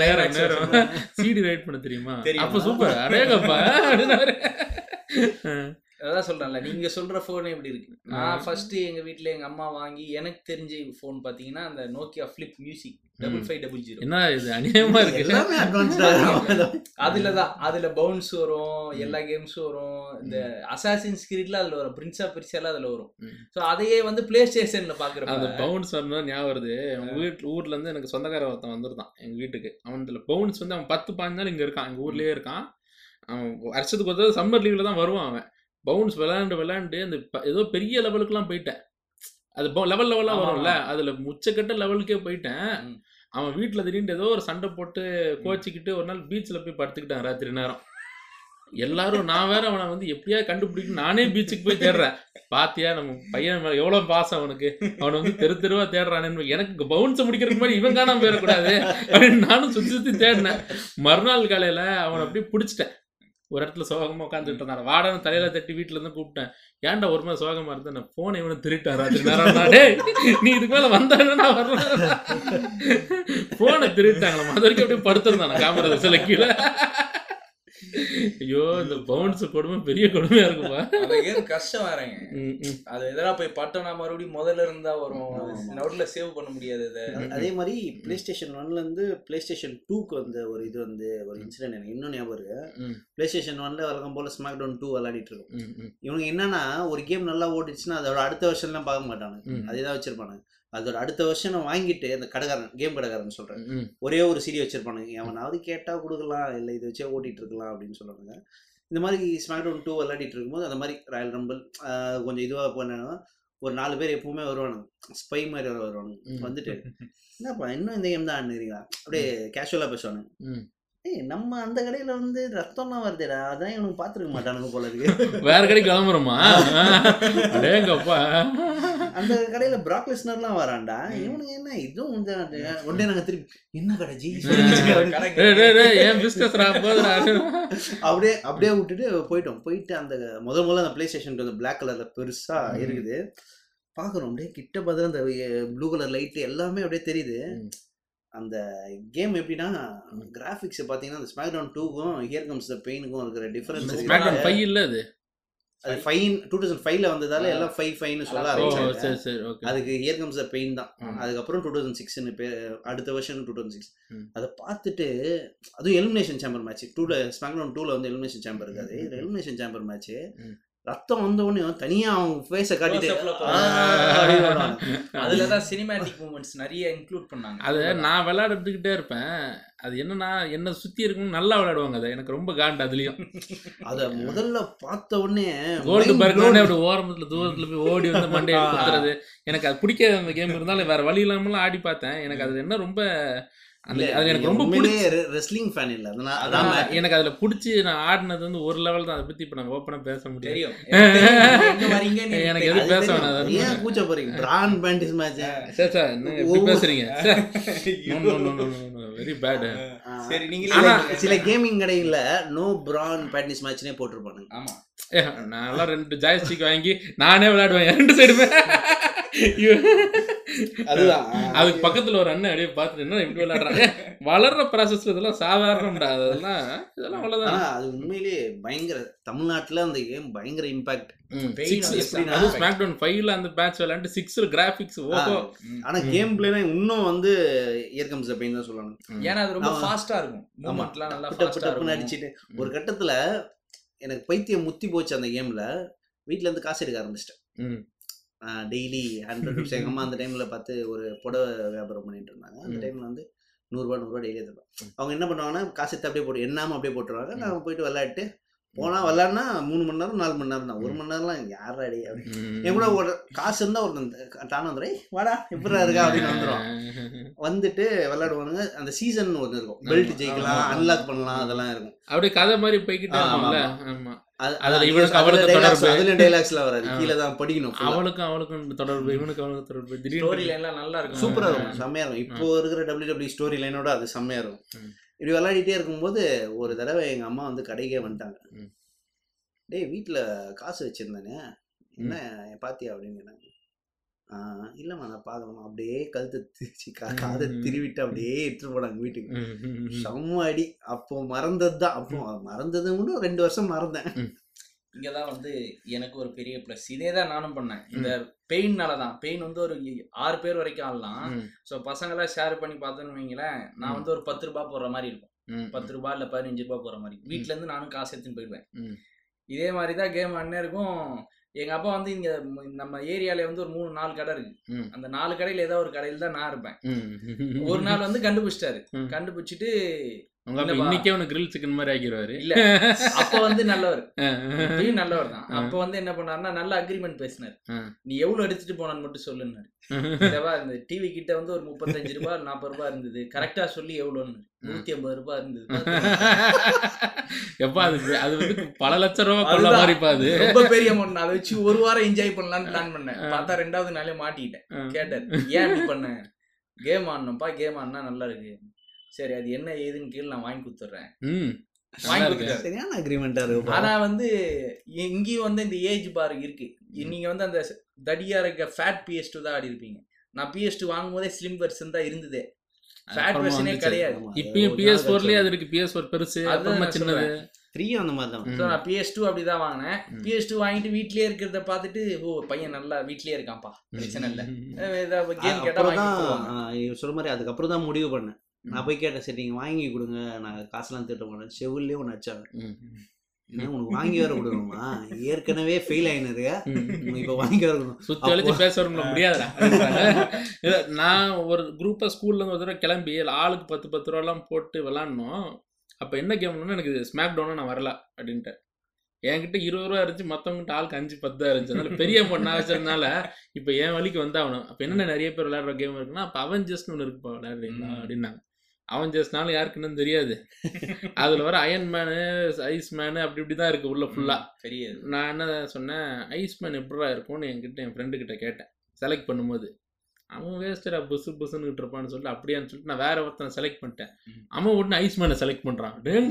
நேரம், நேரம். சிடி ரைட் பண்ண தெரியுமா? அப்ப சூப்பர் அடேங்கப்பா. அதான் சொல்றேன்ல நீங்க சொல்ற போன் எப்படி இருக்கு. நான். ஃபர்ஸ்ட் எங்க வீட்ல எங்க அம்மா வாங்கி எனக்கு தெரிஞ்ச போன் பாத்தீங்கன்னா அந்த Nokia flip music double five double zero என்ன இது அநியாயமா இருக்கு? எல்லாமே அதுல தான் அதுல பவுன்ஸ் வரும் எல்லா கேம்ஸும் வரும் இந்த அசாசின் ஸ்கிரிட்ல அதுல வரும் பிரின்ஸா பிரிச்செல்லாம் அதுல வரும். சோ அதையே வந்து பிளே ஸ்டேஷன்ல அந்த பாக்குறப்ப பவுன்ஸ் வரணும் ஞாபகம் வருது. எங்க வீட்டு ஊர்ல இருந்து எனக்கு சொந்தக்கார ஒருத்தன் வந்திருந்தான் எங்க வீட்டுக்கு. அவன் இதுல பவுன்ஸ் வந்து அவன் பத்து பாஞ்சு நாள் இங்க இருக்கான் எங்க ஊர்லயே இருக்கான். அவன் வருஷத்துக்கு ஒரு சம்மர் லீவ்ல தான் வருவான் அவன். பவுன்ஸ் விளையாண்டு விளையாண்டு அந்த ஏதோ பெரிய லெவலுக்குலாம் போயிட்டேன். அது லெவல் லெவலா ஆமா, வரும்ல. அதுல உச்சக்கட்ட லெவலுக்கே போயிட்டேன். அவன் வீட்டுல திடீர்னு ஏதோ ஒரு சண்டை போட்டு கோச்சிக்கிட்டு ஒரு நாள் பீச்ல போய் படுத்துக்கிட்டான் ராத்திரி நேரம். எல்லாரும் நான் வேற அவனை வந்து எப்படியா கண்டுபிடிக்கணும் நானே பீச்சுக்கு போய் தேடுறேன். பாத்தியா நம்ம பையன் மேல எவ்வளவு பாசம் அவனுக்கு. அவனை வந்து தெரு தெருவா தேடுறானேன்னு எனக்கு பவுன்ஸ் முடிக்கிறதுக்கு முன்னாடி இவன் காணாம போயிடக்கூடாது. அப்படின்னு நானும் சுத்தி சுத்தி தேடினேன். மறுநாள் காலையில அவனை அப்படியே பிடிச்சிட்டேன். ஒரு இடத்துல சோகமா உட்காந்துட்டு இருந்தான் வாடகை தலையில தட்டி வீட்டுல இருந்து கூப்பிட்டேன். ஏன்டா ஒரு மாதிரி சோகமா இருந்தேன் நான் போனை இவனை திருட்டாரா. நீ இதுக்கு மேல வந்தாங்கன்னா வரல. போனை திருட்டாங்களா அது வரைக்கும் அப்படியே படுத்திருந்தானா காமராஜர் சில கீழே. ஐயோ இந்த பவுன்ஸ் கொடுமை பெரிய கொடுமையா இருக்குப்பா அந்த கேம் கஷ்டம் ம். அது எதனா போய் பட்டோம்னா மறுபடியும் முதல்ல இருந்தா வரும். நோட்ல சேவ் பண்ண முடியாது அதை அதே மாதிரி பிளே ஸ்டேஷன் ஒன்ல இருந்து பிளே ஸ்டேஷன் டூக்கு வந்த ஒரு இது வந்து ஒரு இன்சிடென்ட் எனக்கு இன்னும் ஞாபகம் இருக்கு. பிளே ஸ்டேஷன் ஒன்ல வழக்கம் போல ஸ்மாக் டவுன் டூ விளையாடிட்டு இருக்கோம். இவங்க என்னன்னா ஒரு கேம் நல்லா ஓடிச்சுன்னா அதோட அடுத்த வருஷன்லாம் பார்க்க மாட்டானுங்க. ம். அதே தான் வச்சிருப்பானுங்க. அதோட அடுத்த வருஷம் வாங்கிட்டு அந்த கடைக்காரன் கேம் கடைக்காரன் சொல்றேன் ஒரே ஒரு சிடி வச்சிருப்பானுங்க. எவனாவது கேட்டா கொடுக்கலாம் இல்லை இதை வச்சே ஓட்டிட்டு இருக்கலாம் அப்படின்னு சொல்லுவாங்க இந்த மாதிரி ஸ்மாக் டவுன் டூ விளையாடிட்டு இருக்கும்போது அந்த மாதிரி ராயல் ரம்பிள் கொஞ்சம் இதுவாக போனா ஒரு நாலு பேர் எப்பவுமே வருவானுங்க. ஸ்பை மாதிரி வர வருவானுங்க. வந்துட்டு என்னப்பா இன்னும் இந்த கேம் தான் ஆடுறீங்களா அப்படியே கேஷுவலாக பேசுவானுங்க. ஏய் நம்ம அந்த கடையில வந்து ரத்தம்லாம் வருதுடா. அதான் இவனுக்கு பார்த்துருக்க மாட்டானுங்க போல இருக்கு. வேற கடைக்கு கிளம்புறோமா? அடேங்கப்பா. அந்த கடையில பிராக்லிஸ்னர்லாம் வரான்டா. இவனுக்கு என்ன இதுவும் வந்து ஒன்றே நாங்க திருப்பி என்ன கடை ஜி? அப்படியே அப்படியே விட்டுட்டு போயிட்டோம். போயிட்டு அந்த முதல் முதல்ல அந்த பிளே ஸ்டேஷன் வந்து பிளாக் கலர்ல பெருசா. இருக்குது. பாக்குறோம் அப்படியே கிட்ட பதில் அந்த ப்ளூ கலர் லைட் எல்லாமே அப்படியே தெரியுது. அந்த கேம் எப்படின்னா. கிராஃபிக்ஸ் பாத்தீங்கன்னா அந்த ஸ்மாக் டவுன் டூக்கும் ஹியர் கம்ஸ் த பெயினுக்கும் இருக்கிற டிஃபரன்ஸ் ஸ்மாக்டவுன் ஃபைவ் இல்ல அது? அது ஃபைன் டூ தௌசண்ட் ஃபைவ்ல வந்ததால எல்லாம் ஃபைவ் ஃபைன்னு சொல்ல ஆரம்பிச்சாங்க. சரி சரி அதுக்கு ஹியர் கம்ஸ் த பெயின் தான். அதுக்கப்புறம் டூ தௌசண்ட் சிக்ஸ்னு பேர் அடுத்த வருஷம் டூ தௌசண்ட் சிக்ஸ். அதை பார்த்துட்டு அதுவும் எலிமினேஷன் சேம்பர் மேட்ச் டூல ஸ்மாக்டவுன் டூல வந்து எலிமினேஷன் சேம்பர் இருக்காது. Elimination chamber match. ரத்தம் வந்த உடனே தனியா அவங்க ஃபேஸை காட்டிட்டு Close-up ல ஆ, போவாங்க. அப்படின்னு வருவாங்க. அதுலதான் சினிமேட்டிக் மூமெண்ட்ஸ் நிறைய இன்க்ளூட் பண்ணாங்க அது நான் விளையாடுறதுக்கிட்டே இருப்பேன் அது என்னன்னா என்ன சுத்தி இருக்கணும் நல்லா விளையாடுவாங்க அதை எனக்கு ரொம்ப காண்டு அதுலயும் அத முதல்ல பார்த்த உடனே கோல்டு blown. அப்படி ஓரத்துல தூரத்துல போய் ஓடி வந்து மண்டையை குத்துறது எனக்கு அது பிடிக்காத அந்த கேம் இருந்தாலும் வேற வழி இல்லாமலாம் ஆடி பார்த்தேன் எனக்கு அது என்ன ரொம்ப அந்த இல்ல, அது எனக்கு நீங்க ரொம்ப wrestling fan இல்ல. அதனால அதான் எனக்கு அதுல பிடிச்சி நான் ஆடினது வந்து ஒரு லெவல் தான். அதை பத்தி இப்ப நாங்க ஓப்பனா பேச முடியும் தெரியும். எனக்கு நீங்க. எது பேச வேணாம். ஏன் கூச்ச போறீங்க பிரான் பேண்டிஸ் மேட்ச் சார் சார் என்ன எப்படி பேசுறீங்க? வெரி பேட் சரி சொல்லுங்க. சில கேமிங் கடையில நோ பிரான் பேண்டிஸ் மேட்ச்னே போட்டிருப்பானுங்க. ஆமா. நான் ரெண்டு ஜாய்ஸ்டிக் வாங்கி நானே விளையாடுவேன். ரெண்டு சைடுமே அதுதான். அதுக்கு பக்கத்துல ஒரு அண்ணன் அப்படியே பார்த்துட்டு என்ன இப்படி விளையாடுறாங்க? வளர்ற ப்ராசஸ்ல இதெல்லாம் சாதாரணம்டா. அதெல்லாம் இதெல்லாம் அவ்வளவுதான். அது உண்மையிலேயே பயங்கர தமிழ்நாட்டுல அந்த கேம் பயங்கர இம்பாக்ட் அந்த பேட்ச் விளையாண்டு சிக்ஸ்ல கிராபிக்ஸ் ஓஹோ. ம். ஆனா. கேம் பிளேனா இன்னும் வந்து பெயின் தான் சொல்லணும். ஏன்னா அது ரொம்ப. ஃபாஸ்டா இருக்கும். மூமெண்ட்லாம் நல்லா டப்பு ஃபாஸ்டா டப்புன்னு இருக்கும். அடிச்சிட்டு. ஒரு கட்டத்துல எனக்கு பைத்தியம் முத்தி போச்சு அந்த கேம்ல வீட்ல இருந்து காசு எடுக்க ஆரம்பிச்சிட்டேன். டெய்லி ஹண்ட்ரட் ருபீஸ் எங்கள் அம்மா அந்த டைமில் பார்த்து ஒரு புடவை வியாபாரம் பண்ணிட்டு இருந்தாங்க. அந்த. டைமில் வந்து நூறுரூவா நூறுரூவா டெய்லி எடுத்துப்பேன் அவங்க என்ன பண்ணுவாங்கன்னா காசு எடுத்து அப்படியே போட்டு எண்ணாமல் அப்படியே போட்டுருவாங்க. நான் போயிட்டு விளையாட்டு போனால் விளையாடினா மூணு மணி நேரம் நாலு மணி நேரம் தான். ஒரு மணி நேரம்லாம் யாரா அடி அப்படி. ம். என் கூட ஒரு காசு இருந்தால் ஒருத்தன் தானே வந்துடும் "ஏய், வாடா எப்படா இருக்கா? அப்படின்னு வந்துடும் வந்துட்டு விளையாடுவானுங்க. அந்த சீசன் ஒன்று இருக்கும். பெல்ட் ஜெயிக்கலாம். அன்லாக் பண்ணலாம் அதெல்லாம் இருக்கும். அப்படியே கதை மாதிரி போய்கிட்டே அவளுக்கும் அவளுக்கும் தொடர்பு இவனுக்கு அவனுக்கு தொடர்பு. ஸ்டோரி திடீர்னு லைன்லாம் நல்லா இருக்கும். சூப்பரா இருக்கும் செம்மையா இருக்கும். இப்போ இருக்கிற டபிள்யூ டபிள்யூ ஸ்டோரி லைனோட அது செம்மையா இருக்கும். இப்படி விளையாடிட்டே இருக்கும்போது ஒரு தடவை எங்க அம்மா வந்து கடைக்கே வந்துட்டாங்க. டேய் வீட்ல காசு வச்சிருந்தானே? என்ன பாத்தியா அப்படின்னு இல்லம்மா நான் பார்க்கலாமா அப்படியே கழுத்தை திருச்சி காதை. திருவிட்டு அப்படியே எடுத்துட்டு போனாங்க வீட்டுக்கு. செம்ம அடி. அப்போ மறந்தது தான் அப்போ மறந்தது மட்டும் ரெண்டு வருஷம் மறந்தேன். இங்கே தான் வந்து எனக்கு ஒரு பெரிய ப்ளஸ் இதே தான் நானும் பண்ணேன். இந்த பெயின்னால தான் பெயின் வந்து ஒரு ஆறு பேர் வரைக்கும் ஆடலாம். ஸோ பசங்களாம் ஷேர் பண்ணி பார்த்தோன்னு வைங்களேன் நான் வந்து ஒரு பத்து ரூபாய் போடுற மாதிரி இருக்கும். பத்து ரூபாய் இல்லை பதினஞ்சு ரூபாய் போகிற மாதிரி. வீட்ல இருந்து நானும் காசு எடுத்துன்னு போயிடுவேன். இதே மாதிரி தான் கேம் அண்ணருக்கும் எங்கள் அப்பா வந்து இங்கே நம்ம ஏரியால வந்து ஒரு மூணு நாலு கடை இருக்கு அந்த நாலு கடையில் ஏதோ ஒரு கடையில் தான் நான் இருப்பேன். ஒரு நாள் வந்து கண்டுபிடிச்சிட்டாரு. கண்டுபிடிச்சிட்டு. இன்னைக்கே உனக்கு கிரில் சிக்கன் மாதிரி ஆக்கிடுவாரு இல்ல அப்ப வந்து நல்லவர். இப்பயும் நல்லவர் தான். அப்ப வந்து என்ன பண்ணாருன்னா நல்ல அக்ரிமெண்ட் பேசினார். நீ எவ்வளவு எடுத்துட்டு போனான்னு மட்டும் சொல்லுன்னாரு. இந்த டிவி கிட்ட வந்து ஒரு முப்பத்தஞ்சு ரூபாய் நாற்பது ரூபாய் இருந்தது. கரெக்டா சொல்லி எவ்வளோன்னு நூத்தி ஐம்பது ரூபாய் இருந்தது. எப்பா அது அது வந்து பல லட்சம் ரூபா கொள்ள. மாதிரிப்பா அது. ரொம்ப பெரிய அமௌண்ட் அதை வச்சு ஒரு வாரம் என்ஜாய் பண்ணலாம்னு பிளான் பண்ணேன். பார்த்தா ரெண்டாவது நாளே மாட்டிக்கிட்டேன். கேட்டார் ஏன் இப்படி பண்ண? கேம் ஆடணும்ப்பா கேம் ஆடினா நல்லா இருக்கு. சரி அது என்ன ஏதுன்னு கீழே நான் வாங்கி கொடுத்துட்றேன். சரியான அக்ரிமெண்டா இருக்கு ஆனா வந்து இங்கேயும் வந்து இந்த ஏஜ் பார் இருக்கு. நீங்க வந்து அந்த தடியா இருக்க ஃபேட் பிஎஸ் டூ தான் ஆடி இருப்பீங்க நான் பிஎஸ் டூ வாங்கும் போதே ஸ்லிம் வெர்ஷன் தான் இருந்ததே. ஃபேட் வெர்ஷனே. கிடையாது. இப்பயும் பிஎஸ் ஃபோர்லயே அது இருக்கு. பிஎஸ் ஃபோர் பெருசு அதுதான் சின்னது. த்ரீயும் அந்த மாதிரி தான். ஸோ நான் பிஎஸ் டூ அப்படி தான் வாங்கினேன். பிஎஸ் டூ வாங்கிட்டு வீட்லயே இருக்கிறத பார்த்துட்டு ஓ பையன் நல்லா வீட்லயே இருக்கான்ப்பா. பிரச்சனை இல்லை. ஏதாவது கேம் கேட்டா. இவர் சொல்ற மாதிரி அதுக்கப்புறம் தான் முடிவு பண்ணேன். நான் போய் கேட்டேன் சரி நீங்க வாங்கி கொடுங்க. நான் காசுலாம் திட்ட மாட்டேன் செவிலே ஒன்று வச்சாங்க. ம். என்ன உனக்கு வாங்கி வேற கொடுக்கணுமா? ஏற்கனவே ஃபெயில் ஆயினது. ம். இப்போ வாங்கி வேற கொடுக்கணும். சுத்தி வளைச்சு பேச வரணும்ல முடியாதுடா. நான் ஒரு குரூப்பா ஸ்கூல்ல இருந்து ஒரு தடவை கிளம்பி ஆளுக்கு பத்து பத்து ரூபாலாம் போட்டு விளாட்னோம் அப்ப என்ன கேம்னா எனக்கு ஸ்மாக் டவுனா நான் வரல அப்படின்ட்டு. என்கிட்ட இருபது ரூபா இருந்துச்சு மத்தவங்கிட்ட ஆளுக்கு அஞ்சு பத்து தான் இருந்துச்சு. அதனால பெரிய பொண்ணா வச்சதுனால இப்ப என் வழிக்கு வந்தாகணும். அப்ப என்னென்ன நிறைய பேர் விளையாடுற கேம் இருக்குன்னா அப்ப அவெஞ்சர்ஸ்னு ஒன்று இருக்குப்பா விளையாடுறீங்களா. அப்படின்னாங்க. அவெஞ்சர்ஸ்னால யாருக்குன்னு தெரியாது. அதுல வர அயன் மேனு ஐஸ் மேனு அப்படி இப்படி தான் இருக்கு உள்ள ஃபுல்லா தெரியாது. நான் என்ன சொன்னேன் ஐஸ்மேன் எப்படா இருக்கும்னு என்கிட்ட என் ஃப்ரெண்டு கிட்ட கேட்டேன். செலக்ட் பண்ணும்போது அவன் வேஸ்டடா புசு புசுன்னு இருப்பான்னு சொல்லிட்டு அப்படியான்னு சொல்லிட்டு நான் வேற ஒருத்தனை செலக்ட் பண்ணிட்டேன். அவன் உடனே ஐஸ்மேனை செலக்ட் பண்றான். டேய்,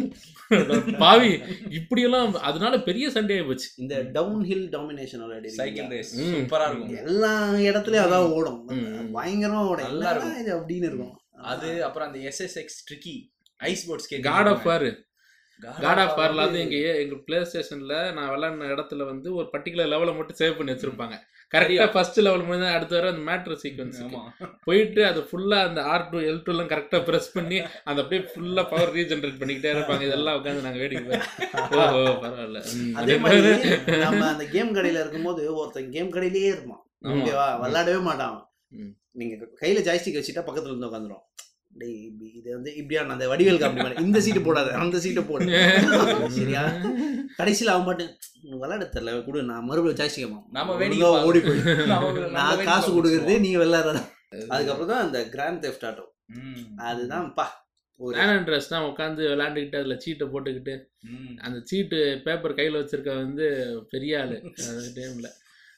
பாவி இப்படியெல்லாம் அதனால பெரிய சண்டே போச்சு. இந்த downhill domination cycle race ம். சூப்பரா இருக்கும். எல்லா இடத்துலயும் அதான் ஓடும். ம். பயங்கரமா ஓடும். இது அப்படின்னு இருக்கும். அது அப்புறம் அந்த SSX tricky ice ports God of War God of வார்ல வந்து எங்க எங்க பிளே ஸ்டேஷன்ல நான் விளையாடின இடத்துல வந்து ஒரு பர்டிகுலர் லெவலை மட்டும் சேவ் பண்ணி வச்சிருப்பாங்க. கரெக்டா ஃபர்ஸ்ட் லெவல் முடிஞ்சா அடுத்த வர அந்த மேட்ரு சீக்வன்ஸ் போயிட்டு அது ஃபுல்லா அந்த ஆர் டூ எல் டூலாம் கரெக்டா பிரஸ் பண்ணி அந்த அப்படியே ஃபுல்லா பவர் ரீஜெனரேட் பண்ணிக்கிட்டே இருப்பாங்க. இதெல்லாம் உட்காந்து நாங்க வேடிக்கை ஓஹோ பரவாயில்ல. அதே மாதிரி நம்ம அந்த கேம் கடையில இருக்கும்போது ஒருத்தன் கேம் கடையிலேயே இருப்பான். ஓகேவா? விளையாடவே மாட்டான். ம். நீங்க கையில ஜாய்ஸ்டிக் வச்சுட்டா பக்கத்துல இருந்து உட்காந்துரும். டேய் இப்படி இது வந்து இப்படியா அந்த வடிவேல் அப்படி மாதிரி. இந்த சீட்டு போடாத அந்த சீட்டை போடு. சரியா? கடைசியில அவன் பாட்டு "உனக்கு விளையாட தெரியல கொடு நான் மறுபடியும் ஜாய்ஸ்டிக் நாம வேடிக்கை ஓடி போய் நம்ம- நம்ம நான் காசு. கொடுக்கறது நீ விளையாடுற. அதுக்கப்புறம் தான் அந்த கிராண்ட் தெஃப்ட் ஆட்டோ. அதுதான் பா Andreas தான் உட்காந்து விளையாண்டுக்கிட்டு அதுல சீட்டை போட்டுக்கிட்டு. அந்த சீட்டு பேப்பர் கையில வச்சிருக்க வந்து பெரிய ஆளு. அந்த டைம்ல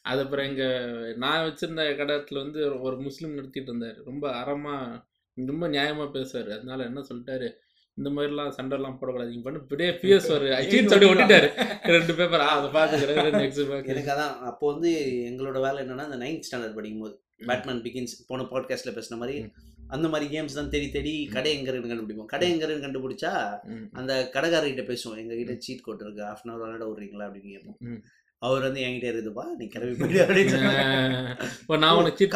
அது அப்புறம் எங்க நான் வச்சிருந்த கடத்துல வந்து ஒரு- முஸ்லீம் நடத்திட்டு இருந்தாரு. ரொம்ப அறமா ரொம்ப நியாயமா பேசுவாரு. அதனால என்ன சொல்லிட்டாரு? இந்த மாதிரிலாம் சண்டைலாம் போடக்கூடாது. நீங்க பண்ணு இப்படியே பிஎஸ் ஒரு சீட்ஸ் அப்படி ஒட்டிட்டாரு. ரெண்டு பேப்பர் அதை பாத்துக்கிறேன் நெக்ஸ்ட் எனக்கு அதான் அப்போ வந்து எங்களோட வேலை என்னன்னா அந்த நைன்த் ஸ்டாண்டர்ட் படிக்கும்போது பேட்மேன் பிகின்ஸ் போன பாட்காஸ்ட்ல பேசின மாதிரி. அந்த மாதிரி கேம்ஸ் தான் தேடி தேடி கடை எங்க இருக்குன்னு கண்டுபிடிப்போம். கடை எங்க இருக்குன்னு கண்டுபிடிச்சா. அந்த கடைக்காரர்கிட்ட பேசுவோம். எங்க கிட்ட சீட் கோட் இருக்கு ஹாஃப் அன் அவர் விளையாட விடுறீங்களா அப்படின்னு கேட்போம். அவர் வந்து என்கிட்ட இருக்குதுப்பா நீ கிளம்பி போயிடு அப்படின்னு நான் உனக்கு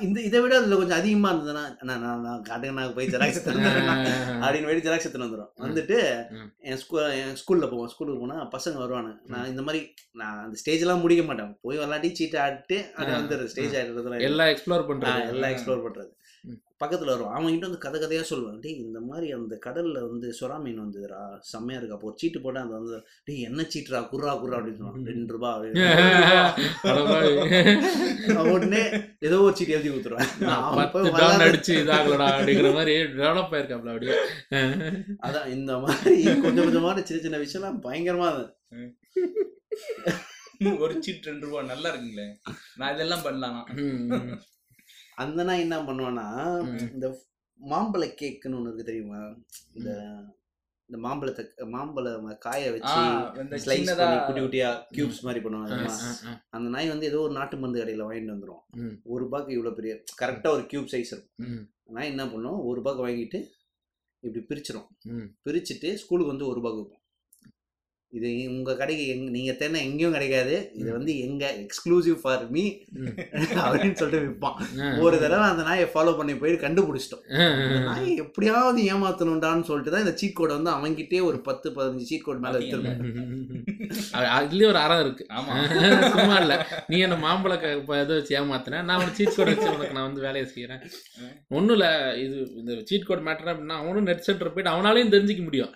இந்த இதை விட அதுல கொஞ்சம் அதிகமா இருந்ததுன்னா நான் நான் நான் காட்டுங்க நான் போய் ஜெராக்ஸ் அப்படின்னு வேடி ஜெராக்ஸ் எடுத்துன்னு வந்துடும் வந்துட்டு. என் ஸ்கூ என் ஸ்கூல்ல போவோம். ஸ்கூலுக்கு போனா பசங்க வருவானுங்க. நான் இந்த மாதிரி நான் அந்த ஸ்டேஜ் எல்லாம் முடிக்க மாட்டேன். போய் விளாட்டி சீட்டை ஆடிட்டு அது ஆ. வந்துடுறது ஸ்டேஜ் ஆடுறதுலாம் எல்லாம் எக்ஸ்ப்ளோர் நான் பண்றது எல்லாம் எக்ஸ்ப்ளோர் பண்றது. பக்கத்துல வரும் அவன் கிட்ட வந்து கதை கதையா சொல்லுவான். டேய் இந்த மாதிரி அந்த கடல்ல வந்து சுறா மீன் வந்துதுடா. செம்மையா இருக்கு? அப்போ ஒரு சீட்டு போட்டா அந்த வந்து டேய் என்ன சீட்டுடா? குர்ரா குர்ரா அப்படின்னு சொல்லுவான். ரெண்டு ரூபா உடனே ஏதோ ஒரு சீட்டு எழுதி விளையாட- அடிச்சு இதாகலடா அப்படிங்கிற மாதிரி டெவலப் ஆயிருக்காப்ல அப்படியே. அதான் இந்த மாதிரி கொஞ்சம் கொஞ்சமான சின்ன சின்ன விஷயம்லாம் பயங்கரமா. ஒரு சீட் ரெண்டு ரூபா. நல்லா இருக்குங்களே. நான் இதெல்லாம் பண்ணலாம். அந்த நாய் என்ன பண்ணுவான்னா. இந்த மாம்பழ கேக்குன்னு ஒண்ணு இருக்கு தெரியுமா இந்த இந்த மாம்பழத்தை மாம்பழம் காய வச்சு ஸ்லைஸ் பண்ணி குட்டி குட்டியா கியூப்ஸ் மாதிரி பண்ணுவாங்க. அந்த நாய் வந்து ஏதோ ஒரு நாட்டு மருந்து கடையில வாங்கிட்டு வந்துரும் ம். ஒரு ரூபாய்க்கு இவ்வளவு பெரிய கரெக்டா ஒரு கியூப் சைஸ் இருக்கும். நாய் என்ன பண்ணும் ஒரு ரூபாய்க்கு வாங்கிட்டு இப்படி பிரிச்சிரும் ம். பிரிச்சுட்டு ஸ்கூலுக்கு வந்து ஒரு ரூபாய்க்கு இருக்கும் இது உங்க கடைக்கு எங்க நீங்க தேன எங்கேயும் கிடைக்காது. இது வந்து எங்க எக்ஸ்க்ளூசிவ் ஃபார் மீ. அப்படின்னு சொல்லிட்டு விற்பான். ஒரு தடவை அந்த நாயை ஃபாலோ பண்ணி போய் கண்டுபிடிச்சிட்டோம். நாயை எப்படியாவது ஏமாத்தணும்டான்னு சொல்லிட்டு தான் இந்த சீட் கோடை வந்து அவங்கிட்டே ஒரு பத்து பதினஞ்சு சீட் கோட் மேல அது- அதுலயே ஒரு அறம் இருக்கு. ஆமா. சும்மா இல்ல. நீ என்ன மாம்பழ இதை வச்சு ஏமாத்தின? நான் உனக்கு சீட் கோட் வச்சு உனக்கு நான் வந்து வேலையை செய்யறேன் ஒண்ணும் இல்ல. இது இந்த சீட் கோட் மேட்டர் அப்படின்னா அவனும் நெட் சென்டர் போயிட்டு அவனாலையும் தெரிஞ்சுக்க முடியும்.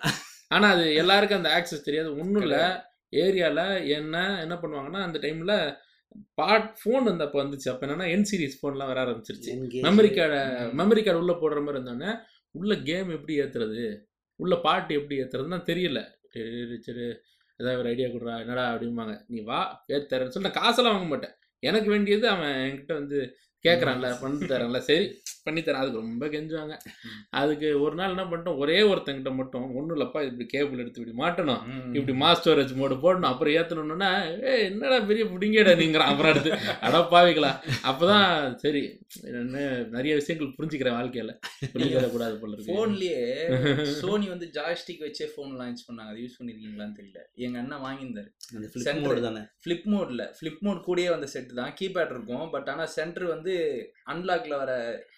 ஆனா அது எல்லாருக்கும் அந்த ஆக்சஸ் தெரியாது. ஒண்ணும் இல்ல. ஏரியால என்ன என்ன பண்ணுவாங்கன்னா அந்த டைம்ல பாட் ஃபோன் வந்து அப்போ வந்துச்சு. அப்போ என்னன்னா என் சீரிஸ் ஃபோன்லாம் வர ஆரம்பிச்சிருச்சு. மெமரி கார்டை மெமரி கார்டு உள்ள போடுற மாதிரி இருந்தோடனே உள்ள கேம் எப்படி ஏத்துறது? உள்ள பாட்டு எப்படி ஏத்துறதுன்னா தெரியல. சரி. ஏதாவது ஒரு ஐடியா கொடுறா என்னடா அப்படிம்பாங்க. நீ வா ஏத்தரேன்னு சொல்லி நான் காசெல்லாம் வாங்க மாட்டேன். எனக்கு வேண்டியது அவன் என்கிட்ட வந்து கேட்குறான்ல பண்ணி தரேன்ல. சரி பண்ணி தரேன். அதுக்கு ரொம்ப கெஞ்சுவாங்க. அதுக்கு ஒரு நாள் என்ன பண்ணிட்டோம்? ஒரே ஒருத்தங்கிட்ட மட்டும் ஒன்றும் இல்லப்பா இப்படி கேபிள் எடுத்து இப்படி மாட்டணும். இப்படி மாஸ் ஸ்டோரேஜ் மோடு போடணும். அப்புறம் ஏற்றணுன்னா ஏ என்னடா பெரிய பிடிங்கடா நீங்கிறான்? அப்புறம் அடுத்து அட பாவிங்களா அப்பதான் சரி என்ன நிறைய விஷயங்கள் புரிஞ்சுக்கிறேன் வாழ்க்கையில. புரிஞ்சுக்கிற கூடாது போல இருக்கு. போன்லயே சோனி வந்து ஜாய்ஸ்டிக் வச்சே ஃபோன் லான்ச் பண்ணாங்க. அது யூஸ் பண்ணிருக்கீங்களான்னு தெரியல. எங்க அண்ணன் வாங்கியிருந்தாரு. அந்த flip Center. mode தானே? ஃப்ளிப் மோட்ல ஃப்ளிப் மோட் கூடயே வந்த செட் தான். கீபேட் இருக்கும். பட் ஆனா சென்டர் வந்து அன்லாக்ல வர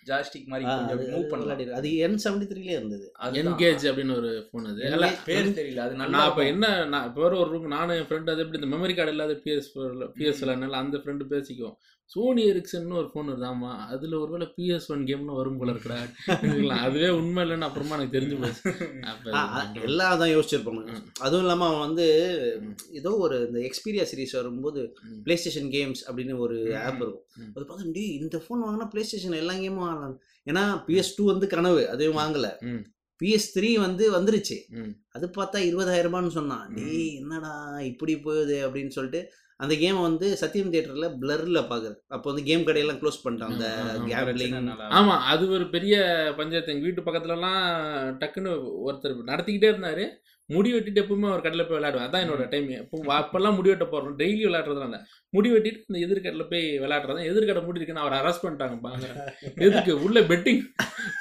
ஜாய்ஸ்டிக் மாதிரி கொஞ்சம் மூவ் பண்ணலாம். அது என் செவன்டி த்ரீலே இருந்தது. என்கேஜ் அப்படின்னு ஒரு ஃபோன் அது. பேர் தெரியல. அது நல்லா நான் இப்போ இருக்கும். என்ன நான் இப்போ ஒரு ரூம் நானும் என் ஃப்ரெண்டு அது எப்படி இந்த மெமரி கார்டு இல்லாத பிஎஸ் பிஎஸ் விளாட்னால அந்த ஃப்ரெண்டு பேசிக்குவோம். சோனி எரிக்சன் ஒரு ஃபோன் வருதாமா அதில் ஒருவேளை பிஎஸ் ஒன் கேம்னு வரும் போல இருக்கடா அதுவே உண்மை இல்லைன்னு அப்புறமா எனக்கு தெரிஞ்சு போச்சு எல்லாம் தான் யோசிச்சிருப்பாங்க. அதுவும் இல்லாம அவன் வந்து. ஏதோ ஒரு இந்த எக்ஸ்பீரியா சீரிஸ் வரும்போது. பிளே ஸ்டேஷன் கேம்ஸ் அப்படின்னு ஒரு. ஆப் இருக்கும். அது பார்த்தா டேய் இந்த ஃபோன் வாங்கினா பிளே ஸ்டேஷன் எல்லா கேமும் வாங்கலாம் ஏன்னா பிஎஸ் டூ வந்து கனவு அதையும் வாங்கல. பிஎஸ் த்ரீ வந்து வந்துருச்சு. அது பார்த்தா இருபதாயிரம் ரூபான்னு சொன்னான். டேய் என்னடா இப்படி போகுது அப்படின்னு சொல்லிட்டு அந்த கேமை வந்து சத்யம் தியேட்டர்ல பிளர்ல பாக்குறது. அப்போ வந்து கேம் கடையெல்லாம் க்ளோஸ் பண்ணிட்டான். அந்த ஆ, ஆ, ஆ, கேம்லிங் பிரச்சனை நல்லா ஆமா அது ஒரு பெரிய பஞ்சாயத்து. எங்க வீட்டு பக்கத்துலலாம் டக்குன்னு ஒருத்தர் நடத்திக்கிட்டே இருந்தாரு. முடி வெட்டிட்டு எப்பவுமே ஒரு கடையில் போய் விளையாடுவேன். அதான் என்னோட டைம் இப்போ அப்பெல்லாம் முடி வெட்ட போறோம். டெய்லி விளையாடுறதுனால முடி வெட்டிட்டு இந்த எதிர்கடையில் போய் விளையாடுறதா எதிர்கடை மூடி இருக்குன்னு அவரை அரெஸ்ட் பண்ணிட்டாங்க பாங்க எதுக்கு? உள்ள பெட்டிங்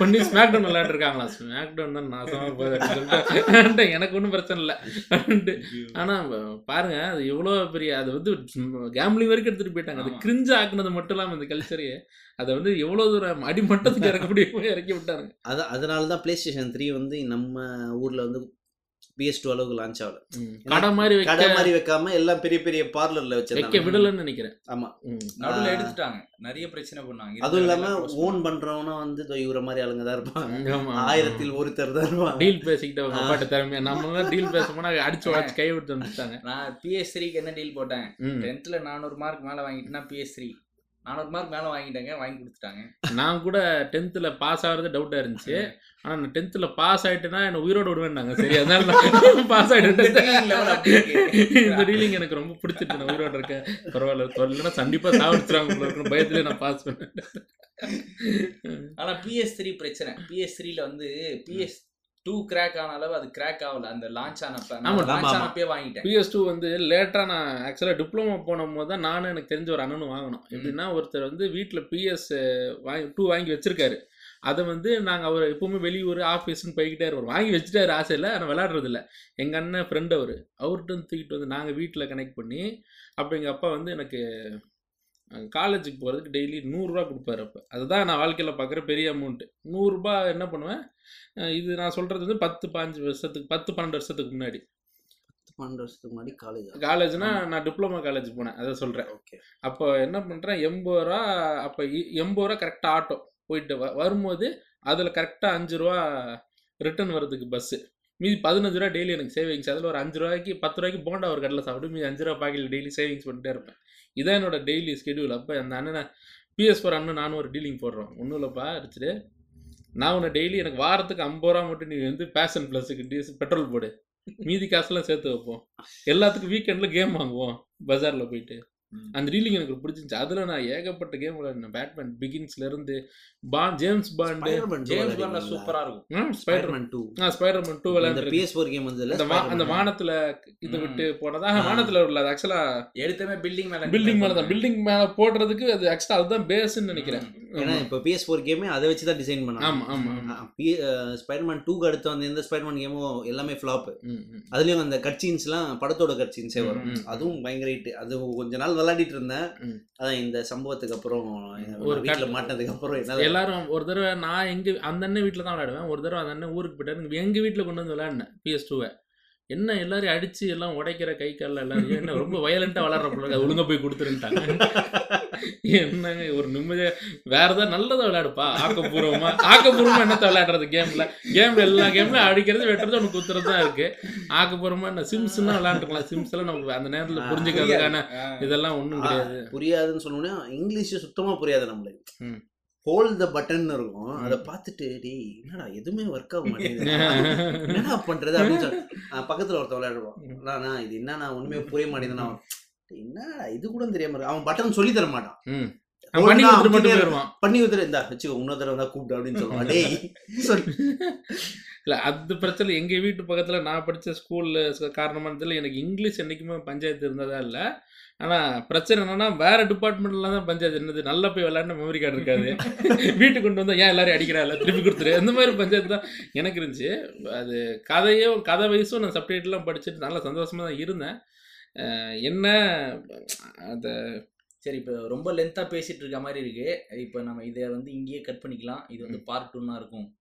பண்ணி ஸ்மாக் டவுன் விளையாண்டுருக்காங்களா ஸ்மாக் டவுன் தான் நாசமா போகுது அப்படின்னு சொல்லிட்டு. எனக்கு ஒன்றும் பிரச்சனை இல்லை. அப்படின்ட்டு. ஆனா பாருங்க அது எவ்வளோ பெரிய அது வந்து கேம்லிங் வரைக்கும் எடுத்துட்டு போயிட்டாங்க. அது. கிரிஞ்சு ஆக்குனது மட்டும் இல்லாம இந்த கல்ச்சரையே அதை வந்து எவ்வளவு தூரம் அடிமட்டத்துக்கு இறக்க முடியுமோ இறக்கி விட்டாங்க அது அதனால தான் பிளே ஸ்டேஷன் த்ரீ வந்து நம்ம ஊர்ல வந்து பிஎஸ் டூ அளவுக்கு லான்ச் ஆகல. கடை மாதிரி வைக்க கடை மாதிரி வைக்காம எல்லாம் பெரிய பெரிய பார்லர்ல வைக்க வச்சிருக்காங்க விடலன்னு நினைக்கிறேன். ஆமா. நடுவுல. எடுத்துட்டாங்க. நிறைய பிரச்சனை பண்ணாங்க. அதுவும் இல்லாம ஓன் பண்றவனா வந்து இவர மாதிரி ஆளுங்க தான் இருப்பாங்க. ஆமா, ஆமா. ஆயிரத்தில் ஒருத்தர் தான் இருப்பாங்க. டீல் பேசிக்கிட்டு. அப்பாட்ட திறமையா நம்ம டீல் பேச போனா அடிச்சு உடச்சு கை விட்டு வந்துட்டாங்க. நான் பிஎஸ் த்ரீக்கு என்ன டீல் போட்டேன். டென்த்ல நானூறு மார்க் மேல வாங்கிட்டேன்னா பிஎஸ் த்ரீ நானூறு மார்க் மேல வாங்கிட்டாங்க வாங்கி கொடுத்துட்டாங்க. நான் கூட டென்த்தில் பாஸ் ஆகிறது டவுட்டாக இருந்துச்சு. ஆனால் நான் டென்த்தில் பாஸ் ஆயிட்டேன்னா என்ன உயிரோட விடுவேன்னாங்க. சரி அதனால நான் பாஸ் ஆகிட்டேன். இந்த டீலிங் எனக்கு ரொம்ப பிடிச்சிட்டு நான் உயிரோட இருக்கேன். பரவாயில்ல இல்லைன்னா கண்டிப்பாக சாவடிச்சிருவாங்க போல இருக்குன்னு பயத்திலே நான் பாஸ் பண்ணேன். ஆனா பிஎஸ் த்ரீ பிரச்சனை. பிஎஸ் த்ரீல வந்து பிஎஸ் டூ கிராக் ஆன அளவு அது கிராக் ஆகல. அந்த லான்ச் ஆனப்ப ஆமா, லான்ச். ஆனப்பே வாங்கிட்டேன். பிஎஸ் டூ வந்து லேட்டாக நான் ஆக்சுவலாக டிப்ளமோ போனபோது தான் நானும் எனக்கு தெரிஞ்ச ஒரு அண்ணனும் வாங்கினோம். எப்படின்னா ஒருத்தர் வந்து வீட்டில் பிஎஸ் வாங்கி டூ வாங்கி வச்சிருக்காரு. அதை வந்து நாங்கள் அவர் எப்பவுமே வெளியூர் ஆஃபீஸ்னு போய்கிட்டே இருப்போம் வாங்கி வச்சுட்டாரு ஆசையில் ஆனால் விளையாடுறது இல்லை. எங்கள் அண்ணன் ஃப்ரெண்ட் அவர். அவர்கிட்ட தூக்கிட்டு வந்து நாங்கள் வீட்டில் கனெக்ட் பண்ணி அப்போ எங்கள் அப்பா வந்து எனக்கு காலேஜுக்கு போகிறதுக்கு டெய்லி நூறுரூவா கொடுப்பாரு அப்போ. அதுதான் நான் வாழ்க்கையில் பார்க்குற பெரிய அமௌண்ட்டு நூறுரூபா என்ன பண்ணுவேன்? இது நான் சொல்கிறது வந்து பத்து பாஞ்சு வருஷத்துக்கு பத்து பன்னெண்டு வருஷத்துக்கு முன்னாடி. பன்னெண்டு வருஷத்துக்கு முன்னாடி காலேஜ் காலேஜ்னா நான் டிப்ளமோ காலேஜ் போனேன் அதை சொல்கிறேன் ஓகே. அப்போ என்ன பண்ணுறேன் எண்பது ரூபா அப்போ எண்பது ரூபா கரெக்டாக ஆட்டோ போயிட்டு வரும்போது அதில் கரெக்டாக அஞ்சு ரூபா ரிட்டர்ன் வரதுக்கு பஸ்ஸு மீதி பதினஞ்சு ரூபா டெய்லி எனக்கு சேவிங்ஸ் அதில் ஒரு அஞ்சு ரூபாய்க்கு பத்து ரூபாய்க்கு போண்டா ஒரு கடையில் சாப்பிட்டு மீதி அஞ்சு ரூபா பாக்கெட் டெய்லி சேவிங்ஸ் பண்ணிட்டே இருப்பேன். இதான் என்னோட டெய்லி ஸ்கெடியூல் அப்போ அந்த அண்ணனை பிஎஸ் ஃபோர் அண்ணன் நானும் ஒரு டீலிங் போடுறோம். ஒன்றும் இல்லைப்பா அடிச்சுட்டு நான் உன்னை டெய்லி எனக்கு வாரத்துக்கு ஐம்பது ரூபா மட்டும் நீ வந்து பேஷன் ப்ளஸுக்கு டீஸ் பெட்ரோல் போடு. மீதி காசுலாம் சேர்த்து வைப்போம். எல்லாத்துக்கும் வீக்கெண்டில் கேம் வாங்குவோம் பஜாரில் போயிட்டு. அந்த ரீலிங் எனக்கு பிடிச்சிருந்துச்சு. அதுல நான் ஏகப்பட்ட கேம் விளையாடினேன். பேட்மேன் பிகின்ஸ்ல இருந்து Bond James Bond Spider-Man 2 James Banda விளையாடுவீங்களா? சூப்பரா இருக்கும். ஸ்பைடர் Spider-Man 2 ஆ ஸ்பைடர்மேன் டூ விளையாண்டு PS4 கேம் வந்ததுல அந்த. வானத்துல இது. விட்டு போனதா. வானத்துல வரல அது ஆக்சுவலா எடுத்தமே பில்டிங் மேல பில்டிங் மேல தான் பில்டிங் மேல போடுறதுக்கு அது ஆக்சுவலா அதுதான் பேஸ்ன்னு நினைக்கிறேன். ஏன்னா இப்போ PS4 கேமே அதை வச்சு தான் டிசைன் பண்ணாங்க. ஆமா ஆமா ஆமா. ஸ்பைடர்மேன் டூக்கு அடுத்து வந்து எந்த ஸ்பைடர்மேன் கேமும் எல்லாமே ஃப்ளாப். அதுலயும் அந்த கட்சீன்ஸ்லாம் படத்தோட கட்சீன்ஸே வரும். அதுவும் பயங்கர hit. அது கொஞ்ச நாள் விளையாடிட்டு இருந்தேன். அதான் இந்த சம்பவத்துக்கு அப்புறம் ஒரு வீட்டில் மாட்டினதுக்கு அப்புறம் என்ன எல்லாரும் ஒரு தடவை நான் எங்க அந்த அண்ணன் வீட்டில் தான் விளையாடுவேன். ஒரு தடவை அந்த அண்ணன் ஊருக்கு போயிட்டாரு. எங்க வீட்டில் கொண்டு வந்து விளையாடினேன் பிஎஸ் டூவை என்ன எல்லாரையும் அடிச்சு எல்லாம் உடைக்கிற கை காலில் எல்லாரும் என்ன ரொம்ப வயலண்டா விளாட்ற பிள்ளை ஒழுங்கா போய் கொடுத்துருன்ட்டாங்க. என்னங்க ஒரு நிம்மதியா வேற ஏதாவது நல்லதா விளையாடுப்பா? ஆக்கப்பூர்வமா ஆக்கப்பூர்வமா என்னத்த விளையாடுறது கேம்ல? கேம்ல எல்லா கேம்லயும் அடிக்கிறது வெட்டுறது ஒன்று குத்துறது தான் இருக்கு. ஆக்கப்பூர்வமா என்ன சிம்ஸ்னா விளையாண்டுக்கலாம். சிம்ஸ் எல்லாம் நமக்கு அந்த நேரத்துல புரிஞ்சுக்கிறதுக்கான இதெல்லாம் ஒண்ணும் கிடையாது. புரியாதுன்னு சொன்னோன்னே இங்கிலீஷ் சுத்தமா புரியாது நம்மளுக்கு. ஹோல் த பட்டன் இருக்கும். அதை பார்த்துட்டு டேய் என்னடா எதுவுமே ஒர்க் ஆக மாட்டேங்குது. என்னடா பண்றது? அப்படின்னு சொல்லி பக்கத்துல ஒருத்தன் விளையாடுவான். அண்ணா, இது என்னண்ணா? ஒண்ணுமே புரிய மாட்டேங்குதுண்ணா. என்னடா இது கூட தெரியாம இருக்கு. அவன் பட்டன் சொல்லி தர மாட்டான். பண்ணி கொடுத்துட்டு இந்தா வச்சுக்கோ இன்னொரு தடவை தான் கூப்பிட்டு அப்படின்னு சொல்லுவான். இல்ல அது பிரச்சனை. எங்க வீட்டு பக்கத்துல நான் படிச்ச ஸ்கூல்ல காரணமானதுல எனக்கு இங்கிலீஷ் என்னைக்குமே பஞ்சாயத்து இருந்ததா இல்ல. ஆனா பிரச்சனை என்னன்னா வேற டிபார்ட்மெண்ட்ல தான் பஞ்சாயத்து என்னது நல்லா போய் விளையாடின மெமரி கார்டு இருக்காது. வீட்டுக்கு கொண்டு வந்தா ஏன் எல்லாரும் அடிக்கிறா இல்ல? திருப்பி கொடுத்துரு. அந்த மாதிரி பஞ்சாயத்து தான் எனக்கு இருந்துச்சு. அது கதையும் கதை வயசும் நான் சப்ஜெக்ட்லாம் படிச்சுட்டு நல்லா சந்தோஷமா தான் இருந்தேன். என்ன? அந்த சரி இப்போ ரொம்ப லென்த்தா பேசிட்டு இருக்க மாதிரி இருக்கு. இப்போ நம்ம இதை வந்து இங்கேயே கட் பண்ணிக்கலாம். இது வந்து பார்ட் டூனா இருக்கும்.